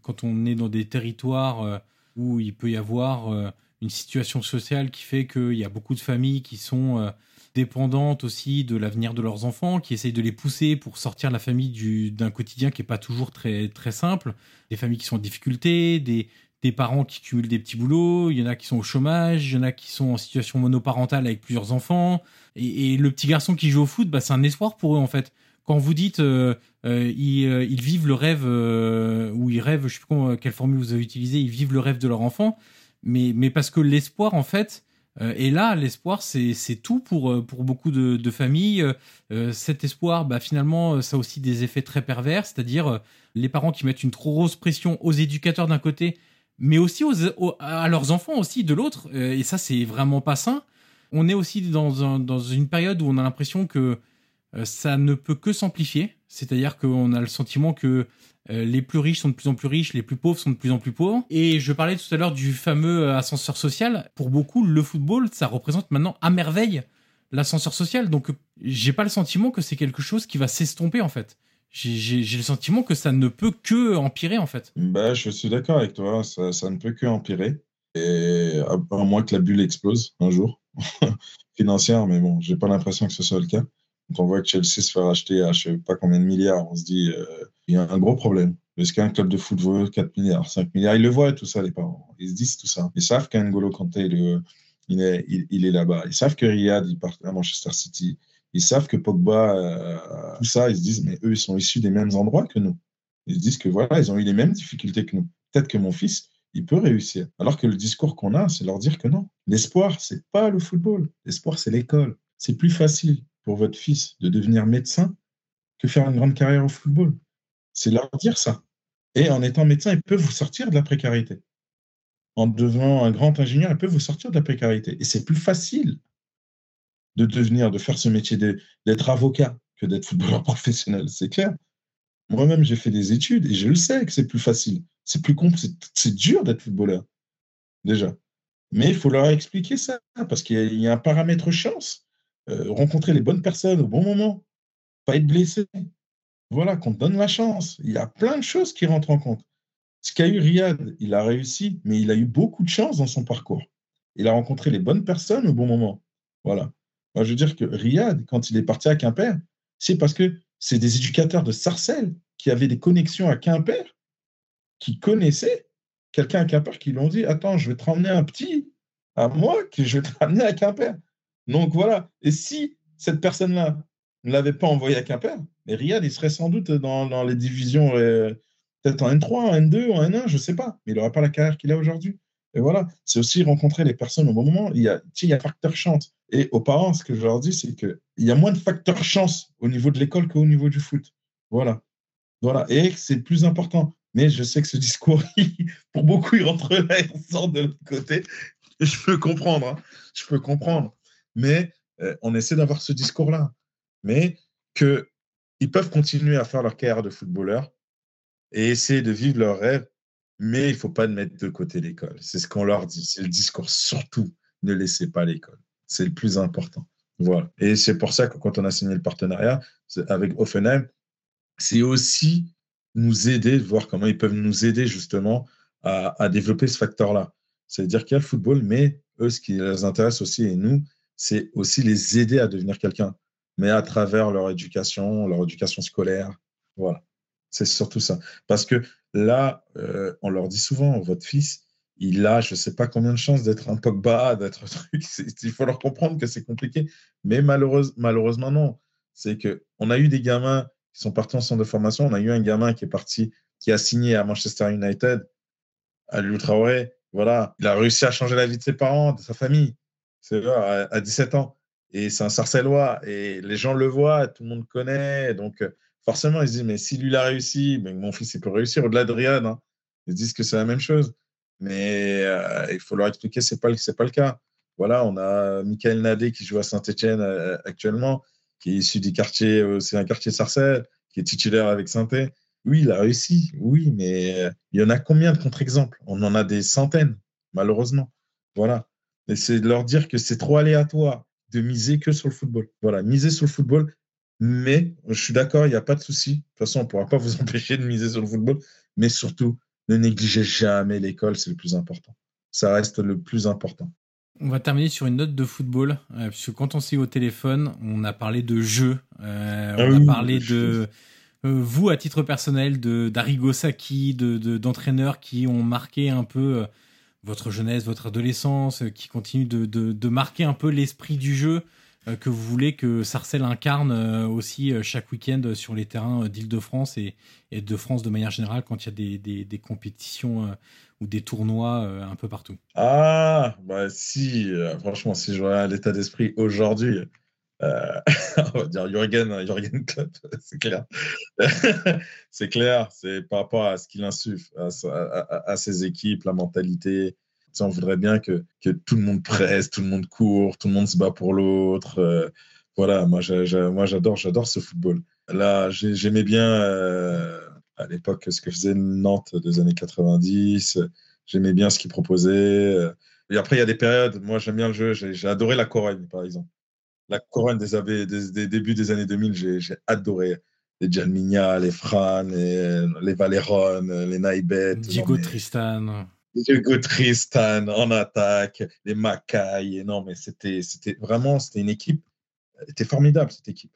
quand on est dans des territoires euh, où il peut y avoir une situation sociale qui fait qu'il y a beaucoup de familles qui sont dépendantes aussi de l'avenir de leurs enfants, qui essayent de les pousser pour sortir la famille d'un quotidien qui est pas toujours très, très simple, des familles qui sont en difficulté, des, des parents qui cumulent des petits boulots, il y en a qui sont au chômage, il y en a qui sont en situation monoparentale avec plusieurs enfants. Et, le petit garçon qui joue au foot, bah, c'est un espoir pour eux en fait. Quand vous dites euh, euh, euh, ils, vivent le rêve, ou ils rêvent, je sais plus quelle formule vous avez utilisée, ils vivent le rêve de leur enfant, mais, mais parce que l'espoir en fait, et là, l'espoir, c'est tout pour, pour beaucoup de, familles. cet espoir, bah, finalement, ça a aussi des effets très pervers, c'est-à-dire les parents qui mettent une trop grosse pression aux éducateurs d'un côté mais aussi aux, à leurs enfants aussi de l'autre. Et ça, c'est vraiment pas sain. On est aussi dans, dans une période où on a l'impression que ça ne peut que s'amplifier. C'est-à-dire qu'on a le sentiment que euh, les plus riches sont de plus en plus riches, les plus pauvres sont de plus en plus pauvres. Et je parlais tout à l'heure du fameux ascenseur social. Pour beaucoup, le football, ça représente maintenant à merveille l'ascenseur social. Donc, j'ai pas le sentiment que c'est quelque chose qui va s'estomper en fait j'ai le sentiment que ça ne peut que empirer en fait. Bah, je suis d'accord avec toi, ça, ça, ne peut que empirer. Et à, moins que la bulle explose un jour, [laughs] financière, mais bon, j'ai pas l'impression que ce soit le cas. Quand on voit que Chelsea se fait racheter à je sais pas combien de milliards, on se dit euh, il y a un gros problème. Est-ce qu'un club de foot vaut 4 milliards, 5 milliards? Ils le voient tout ça, les parents. Ils se disent tout ça. Ils savent qu'Angolo Kanté, il est, il est, il est là-bas. Ils savent que Riyad, il part à Manchester City Ils savent que Pogba, euh, tout ça, ils se disent, mais eux, ils sont issus des mêmes endroits que nous. Ils se disent que voilà, ils ont eu les mêmes difficultés que nous. Peut-être que mon fils, il peut réussir. Alors que le discours qu'on a, c'est leur dire que non. L'espoir, c'est pas le football. L'espoir, c'est l'école. C'est plus facile pour votre fils de devenir médecin que faire une grande carrière au football. C'est leur dire ça. Et en étant médecin, ils peuvent vous sortir de la précarité. En devenant un grand ingénieur, ils peuvent vous sortir de la précarité. Et c'est plus facile de devenir, de faire ce métier d'être avocat que d'être footballeur [laughs] professionnel, c'est clair. Moi-même, j'ai fait des études et je le sais que c'est plus facile. C'est plus c'est dur d'être footballeur, déjà. Mais il faut leur expliquer ça, parce qu'il y, a un paramètre chance. Euh, rencontrer les bonnes personnes au bon moment, pas être blessé. Voilà, qu'on te donne la chance. Il y a plein de choses qui rentrent en compte. Ce qu'a eu Riyad, il a réussi, mais il a eu beaucoup de chance dans son parcours. Il a rencontré les bonnes personnes au bon moment. Voilà je veux dire que Riyad, quand il est parti à Quimper, c'est parce que c'est des éducateurs de Sarcelles qui avaient des connexions à Quimper, qui connaissaient quelqu'un à Quimper qui l'ont dit Attends, je vais te ramener un petit à moi que je vais te ramener à Quimper. Donc voilà. Et si cette personne-là ne l'avait pas envoyé à Quimper, Riyad, il serait sans doute dans, les divisions, euh, peut-être en N3, en N2, en N1, je ne sais pas. Mais il n'aurait pas la carrière qu'il a aujourd'hui. Et voilà, c'est aussi rencontrer les personnes au bon moment. Il y a, il y a facteur chance. Et aux parents, ce que je leur dis, c'est qu'il y a moins de facteurs chance au niveau de l'école qu'au niveau du foot. Voilà. Voilà. Et c'est plus important. Mais je sais que ce discours, [laughs] pour beaucoup, il rentre là et sort de l'autre côté. Je peux comprendre. Hein. Je peux comprendre. Mais euh, on essaie d'avoir ce discours-là. Mais qu'ils peuvent continuer à faire leur carrière de footballeur et essayer de vivre leur rêve mais il ne faut pas mettre de côté l'école. C'est ce qu'on leur dit. C'est le discours. Surtout, ne laissez pas l'école. C'est le plus important. Voilà. Et c'est pour ça que quand on a signé le partenariat avec Offenheim, c'est aussi nous aider, voir comment ils peuvent nous aider justement à, développer ce facteur-là. C'est-à-dire qu'il y a le football, mais eux, ce qui les intéresse aussi, et nous, c'est aussi les aider à devenir quelqu'un, mais à travers leur éducation, leur éducation scolaire. Voilà. C'est surtout ça. Parce que là, euh, on leur dit souvent, votre fils, il a, je ne sais pas combien de chances d'être un Pogba, [laughs] d'être un truc. Il faut leur comprendre que c'est compliqué. Mais malheureusement, non. C'est qu'on a eu des gamins qui sont partis en centre de formation. On a eu un gamin qui est parti, qui a signé à Manchester United, à Traoré. Voilà, il a réussi à changer la vie de ses parents, de sa famille. À, à 17 ans. Et c'est un Sarcellois. Et les gens le voient, tout le monde connaît. Donc, forcément, ils se disent, mais si lui l'a réussi, mais mon fils, il peut réussir au-delà de Riyad. Hein. Ils disent que c'est la même chose. Mais euh, il faut leur expliquer que ce n'est pas, le cas. Voilà, on a Michael Nadé qui joue à Saint-Etienne euh, actuellement, qui est issu du quartier, euh, c'est un quartier Sarcelles, qui est titulaire avec saint Oui, il a réussi, oui, mais il y en a combien de contre-exemples? On en a des centaines, malheureusement. Voilà. Et c'est de leur dire que c'est trop aléatoire de miser que sur le football. Voilà, miser sur le football, mais je suis d'accord, il n'y a pas de souci. De toute façon, on ne pourra pas [laughs] vous empêcher de miser sur le football. Mais surtout, ne négligez jamais l'école, c'est le plus important. Ça reste le plus important. On va terminer sur une note de football, euh, puisque quand on s'est au téléphone, on a parlé de jeu, euh, ah on a parlé de euh, vous à titre personnel, de d'Arigo Saki, de d'entraîneurs qui ont marqué un peu votre jeunesse, votre adolescence, qui continuent de, de marquer un peu l'esprit du jeu. Euh, que vous voulez que Sarcelles incarne euh, aussi euh, chaque week-end sur les terrains d'Île-de-France et, de France de manière générale quand il y a des, compétitions ou des tournois un peu partout? Ah, bah si, franchement, si je vois l'état d'esprit aujourd'hui, [laughs] on va dire Jürgen, Jürgen Klopp, [laughs] c'est clair. [laughs] c'est clair, c'est par rapport à ce qu'il insuffle, à, ses équipes, la mentalité, on voudrait bien que, tout le monde presse, tout le monde court, tout le monde se bat pour l'autre. Euh, voilà, moi, j'adore, j'adore ce football. Là, j'aimais bien euh, à l'époque ce que faisait Nantes des années 90. J'aimais bien ce qu'il proposait. Euh. Et après, il y a des périodes. Moi, j'aime bien le jeu. J'ai adoré la Corogne, par exemple. La Corogne des, des, débuts des années 2000, j'ai adoré les Jalminia, les Fran, les, les Valéron, les Naibet. Diego Tristan. Hugo Tristan en attaque, les Macailles. Non, mais c'était, vraiment, c'était une équipe. Elle était formidable, cette équipe.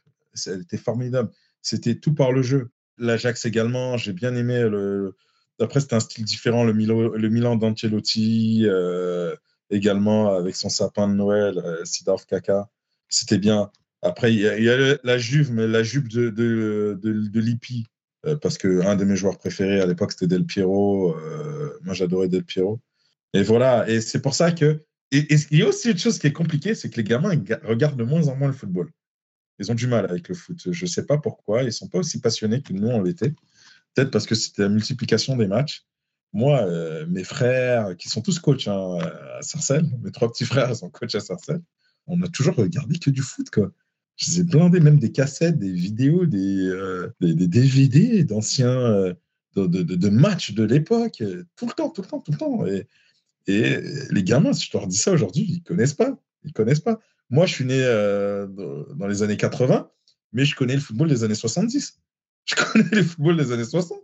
Elle était formidable. C'était tout par le jeu. L'Ajax également, j'ai bien aimé le. Après, c'était un style différent, le, le Milan d'Ancelotti, euh, également avec son sapin de Noël, euh, Sidorf Kaka. C'était bien. Après, il y a, la Juve, mais la Juve de, de, de, Lippi, euh, parce qu'un de mes joueurs préférés à l'époque, c'était Del Piero. Euh, moi, j'adorais Del Piero. Et voilà, et c'est pour ça que. Et, il y a aussi une chose qui est compliquée, c'est que les gamins regardent de moins en moins le football. Ils ont du mal avec le foot. Je ne sais pas pourquoi. Ils ne sont pas aussi passionnés que nous, on l'était. Peut-être parce que c'était la multiplication des matchs. Moi, euh, mes frères, qui sont tous coachs hein, à Sarcelles, mes trois petits frères sont coachs à Sarcelles, on a toujours regardé que du foot. Quoi. Je les ai blindés, même des cassettes, des vidéos, des, euh, des, DVD d'anciens euh, matchs de l'époque, tout le temps, tout le temps, tout le temps. Et, et les gamins, si je leur dis ça aujourd'hui, ils connaissent pas. Ils connaissent pas. Moi, je suis né dans les années 80, mais je connais le football des années 70. [laughs] Je connais le football des années 60.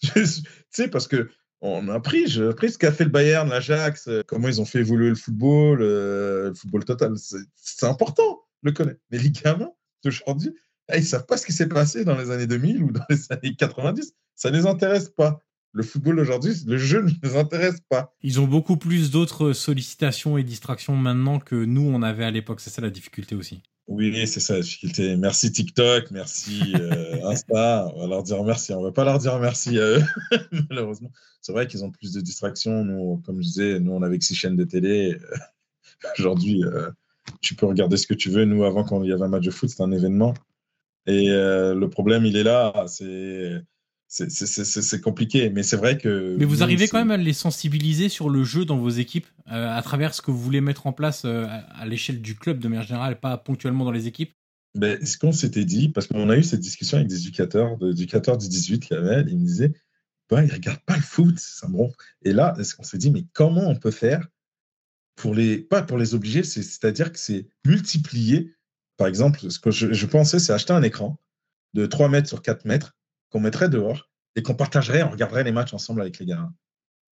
[laughs] Tu sais, parce que on a appris, j'ai appris ce qu'a fait le Bayern, l'Ajax, euh, comment ils ont fait évoluer le football, euh, le football total. C'est important le connaître. Mais les gamins d'aujourd'hui, eh, ils ne savent pas ce qui s'est passé dans les années 2000 ou dans les [laughs] années 90. Ça ne les intéresse pas. Le football aujourd'hui, le jeu ne les intéresse pas. Ils ont beaucoup plus d'autres sollicitations et distractions maintenant que nous, on avait à l'époque. C'est ça la difficulté aussi. Oui, c'est ça la difficulté. Merci TikTok, merci euh, [laughs] Insta. On va leur dire merci. On ne va pas leur dire merci à eux, [laughs] malheureusement. C'est vrai qu'ils ont plus de distractions. Nous, comme je disais, nous, on avait six chaînes de télé. [laughs] Aujourd'hui, euh, tu peux regarder ce que tu veux. Nous, avant, quand il y avait un match de foot, c'était un événement. Et euh, le problème, il est là. C'est c'est compliqué, mais c'est vrai que. Mais vous arrivez quand même à les sensibiliser sur le jeu dans vos équipes, euh, à travers ce que vous voulez mettre en place euh, à l'échelle du club de manière générale, pas ponctuellement dans les équipes? Ben, Ce qu'on s'était dit, parce qu'on a eu cette discussion avec des éducateurs, des éducateurs du 18 qui avaient, ils me disaient ben, ils ne regardent pas le foot, ça me rend. Et là, on s'est dit mais comment on peut faire pour les. Pas pour les obliger, c'est-à-dire que c'est multiplier. Par exemple, ce que je, je pensais, c'est acheter un écran de 3 mètres sur 4 mètres qu'on mettrait dehors et qu'on partagerait, on regarderait les matchs ensemble avec les gars.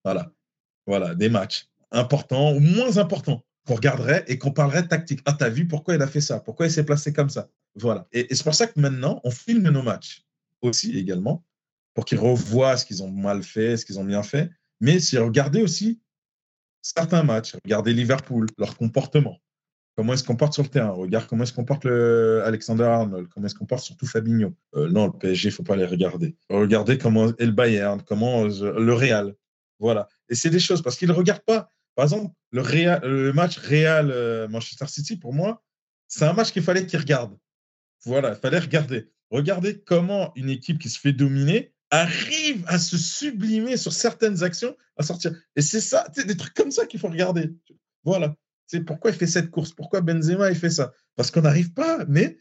Voilà. Voilà, des matchs importants ou moins importants qu'on regarderait et qu'on parlerait tactique. Ah, t'as vu pourquoi il a fait ça? Pourquoi il s'est placé comme ça? Voilà. Et, c'est pour ça que maintenant, on filme nos matchs aussi également pour qu'ils revoient ce qu'ils ont mal fait, ce qu'ils ont bien fait. Mais c'est regarder aussi certains matchs, regarder Liverpool, leur comportement, comment il se comporte sur le terrain? Regarde comment il se comporte le Alexander Arnold, comment il se comporte surtout Fabinho. Euh, non, le PSG, il faut pas les regarder. Regardez comment est le Bayern, comment euh, le Real. Voilà. Et c'est des choses, parce qu'ils ne regardent pas. Par exemple, le, le match Real-Manchester euh, City, pour moi, c'est un match qu'il fallait qu'ils regardent. Voilà, il fallait regarder. Regardez comment une équipe qui se fait dominer arrive à se sublimer sur certaines actions, à sortir. Et c'est ça, des trucs comme ça qu'il faut regarder. Voilà. C'est pourquoi il fait cette course, pourquoi Benzema il fait ça? Parce qu'on n'arrive pas, mais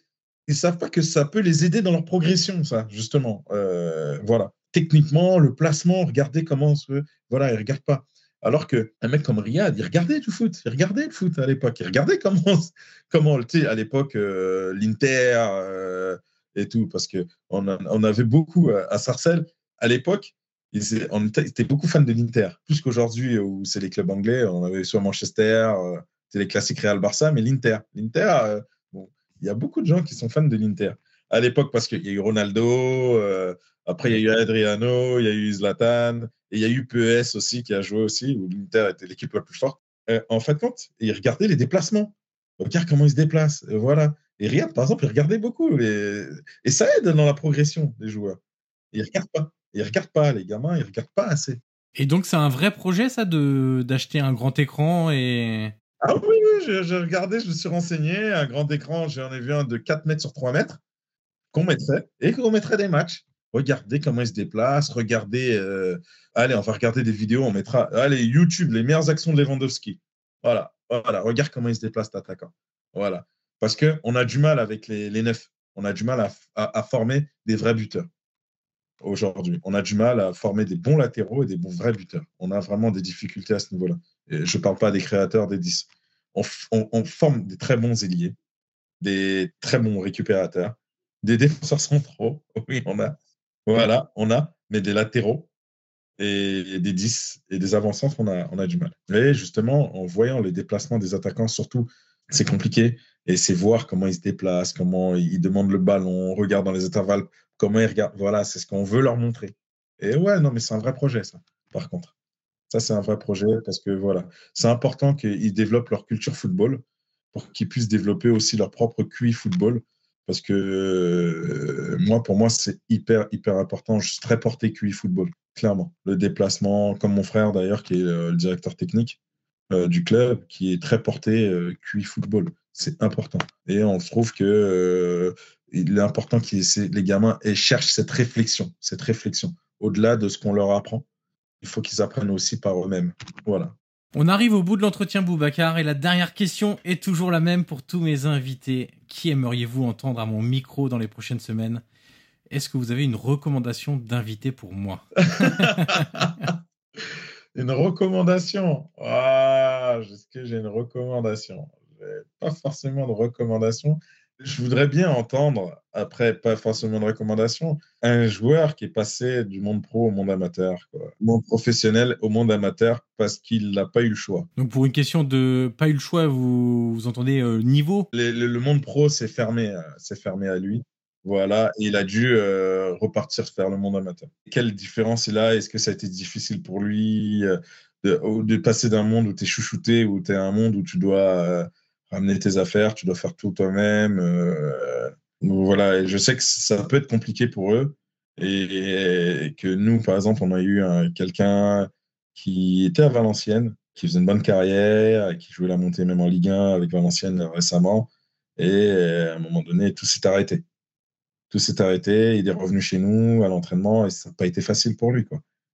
ils savent pas que ça peut les aider dans leur progression, ça, justement. Euh, voilà. Techniquement, le placement, regardez comment se. Voilà, ils regardent pas. Alors qu'un mec comme Riyad, il regardait du foot, il regardait le foot à l'époque, il regardait comment, comment à l'époque, euh, l'Inter euh, et tout, parce qu'on on avait beaucoup à Sarcelles, à l'époque, on était, beaucoup fans de l'Inter, plus qu'aujourd'hui où c'est les clubs anglais, on avait soit Manchester, c'est les classiques Real Barça, mais l'Inter. L'Inter, euh, bon, il y a beaucoup de gens qui sont fans de l'Inter. À l'époque, parce qu'il y a eu Ronaldo, euh, après il y a eu Adriano, il y a eu Zlatan, et il y a eu PES aussi qui a joué aussi, où l'Inter était l'équipe la plus forte. Euh, en fait, quand ils regardaient les déplacements, regarde comment ils se déplacent, voilà. Et Riyad, par exemple, il regardait beaucoup, et ça aide dans la progression des joueurs. Ils regardent pas, ils regardent pas, les gamins, ils regardent pas assez. Et donc, c'est un vrai projet, ça, de d'acheter un grand écran et. Ah oui, oui, j'ai regardé, je me suis renseigné. Un grand écran, j'en ai vu un de 4 mètres sur 3 mètres qu'on mettrait et qu'on mettrait des matchs. Regardez comment ils se déplacent, regardez. Euh, allez, on va regarder des vidéos, on mettra. Allez, YouTube, les meilleures actions de Lewandowski. Voilà, voilà, regarde comment il se déplace, attaquant. Voilà. Parce qu'on a du mal avec les neufs. On a du mal à, former des vrais buteurs aujourd'hui. On a du mal à former des bons latéraux et des bons vrais buteurs. On a vraiment des difficultés à ce niveau-là. Je ne parle pas des créateurs des 10 on, forme des très bons ailiers, des très bons récupérateurs, des défenseurs centraux. [laughs] Oui, on a. Voilà, on a, mais des latéraux et des 10 et des avançants, on a, on a du mal. Et justement, en voyant les déplacements des attaquants, surtout, c'est compliqué. Et c'est voir comment ils se déplacent, comment ils demandent le ballon, on regarde dans les intervalles, comment ils regardent. Voilà, c'est ce qu'on veut leur montrer. Et ouais, non, mais c'est un vrai projet, ça, par contre. Ça, c'est un vrai projet parce que voilà, c'est important qu'ils développent leur culture football pour qu'ils puissent développer aussi leur propre QI football. Parce que euh, moi, pour moi, c'est hyper, hyper important. Je suis très porté QI football, clairement. Le déplacement, comme mon frère d'ailleurs, qui est le directeur technique euh, du club, qui est très porté QI football. C'est important. Et on trouve que il est important que les gamins cherchent cette réflexion, cette réflexion. Au-delà de ce qu'on leur apprend, il faut qu'ils apprennent aussi par eux-mêmes. Voilà. On arrive au bout de l'entretien Boubacar et la dernière question est toujours la même pour tous mes invités. Qui aimeriez-vous entendre à mon micro dans les prochaines semaines? Est-ce que vous avez une recommandation d'invité pour moi? [laughs] Une recommandation? Ah, Est-ce que j'ai une recommandation? Pas forcément de recommandation je voudrais bien entendre, après pas forcément de recommandation, un joueur qui est passé du monde pro au monde amateur, quoi. Du monde professionnel au monde amateur parce qu'il n'a pas eu le choix. Donc pour une question de pas eu le choix, vous, entendez euh, niveau? Le, monde pro s'est fermé, euh, fermé à lui. Voilà, et il a dû euh, repartir vers le monde amateur. Quelle différence il a? Est-ce que ça a été difficile pour lui de, de passer d'un monde où tu es chouchouté, où tu es un monde où tu dois ramener tes affaires, tu dois faire tout toi-même. Euh, voilà, je sais que ça peut être compliqué pour eux. Et, que nous, par exemple, on a eu quelqu'un qui était à Valenciennes, qui faisait une bonne carrière, qui jouait la montée même en Ligue 1 avec Valenciennes récemment. Et à un moment donné, tout s'est arrêté. Tout s'est arrêté. Il est revenu chez nous à l'entraînement et ça n'a pas été facile pour lui.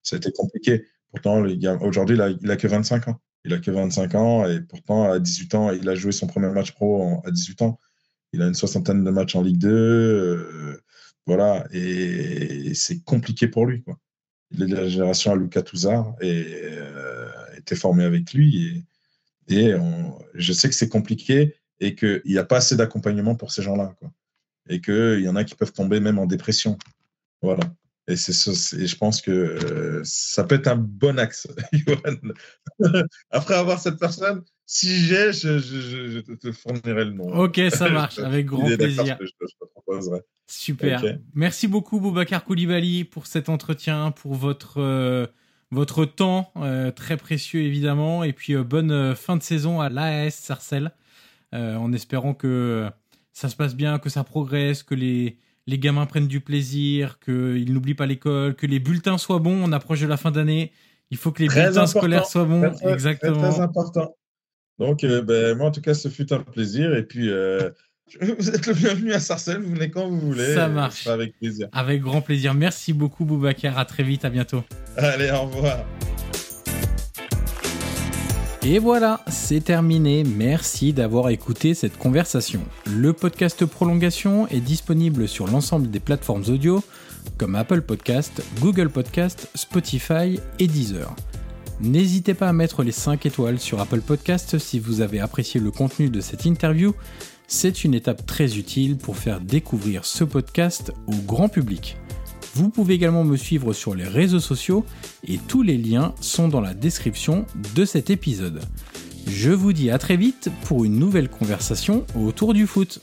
Ça a été compliqué. Pourtant, aujourd'hui, il n'a que 25 ans. Il a que 25 ans et pourtant, à 18 ans, il a joué son premier match pro à 18 ans. Il a une soixantaine de matchs en Ligue 2. Euh, voilà, et, c'est compliqué pour lui. Il est de la génération à Lucas Touzard et euh, était formé avec lui. Et, et je sais que c'est compliqué et qu'il n'y a pas assez d'accompagnement pour ces gens-là. Et qu'il y en a qui peuvent tomber même en dépression. Voilà. Et, c'est, je pense que euh, ça peut être un bon axe, [laughs] Après avoir cette personne, si j'ai, je, te fournirai le nom. Ok, ça [laughs] marche, avec grand plaisir. Super. Merci beaucoup, Boubacar Koulibaly, pour cet entretien, pour votre, euh, votre temps, euh, très précieux évidemment, et puis bonne fin de saison à l'AS Sarcelles, en espérant que ça se passe bien, que ça progresse, que les les gamins prennent du plaisir, qu'ils n'oublient pas l'école, que les bulletins soient bons. On approche de la fin d'année. Il faut que les bulletins scolaires soient bons. Exactement. Très, important. Donc, euh, ben, moi, en tout cas, ce fut un plaisir. Et puis, euh, [laughs] vous êtes le bienvenu à Sarcelles. Vous venez quand vous voulez. Ça marche. Avec plaisir. Avec grand plaisir. Merci beaucoup, Boubacar. À très vite. À bientôt. Allez, au revoir. Et voilà, c'est terminé. Merci d'avoir écouté cette conversation. Le podcast Prolongation est disponible sur l'ensemble des plateformes audio comme Apple Podcast, Google Podcast, Spotify et Deezer. N'hésitez pas à mettre les 5 étoiles sur Apple Podcast si vous avez apprécié le contenu de cette interview. C'est une étape très utile pour faire découvrir ce podcast au grand public. Vous pouvez également me suivre sur les réseaux sociaux et tous les liens sont dans la description de cet épisode. Je vous dis à très vite pour une nouvelle conversation autour du foot.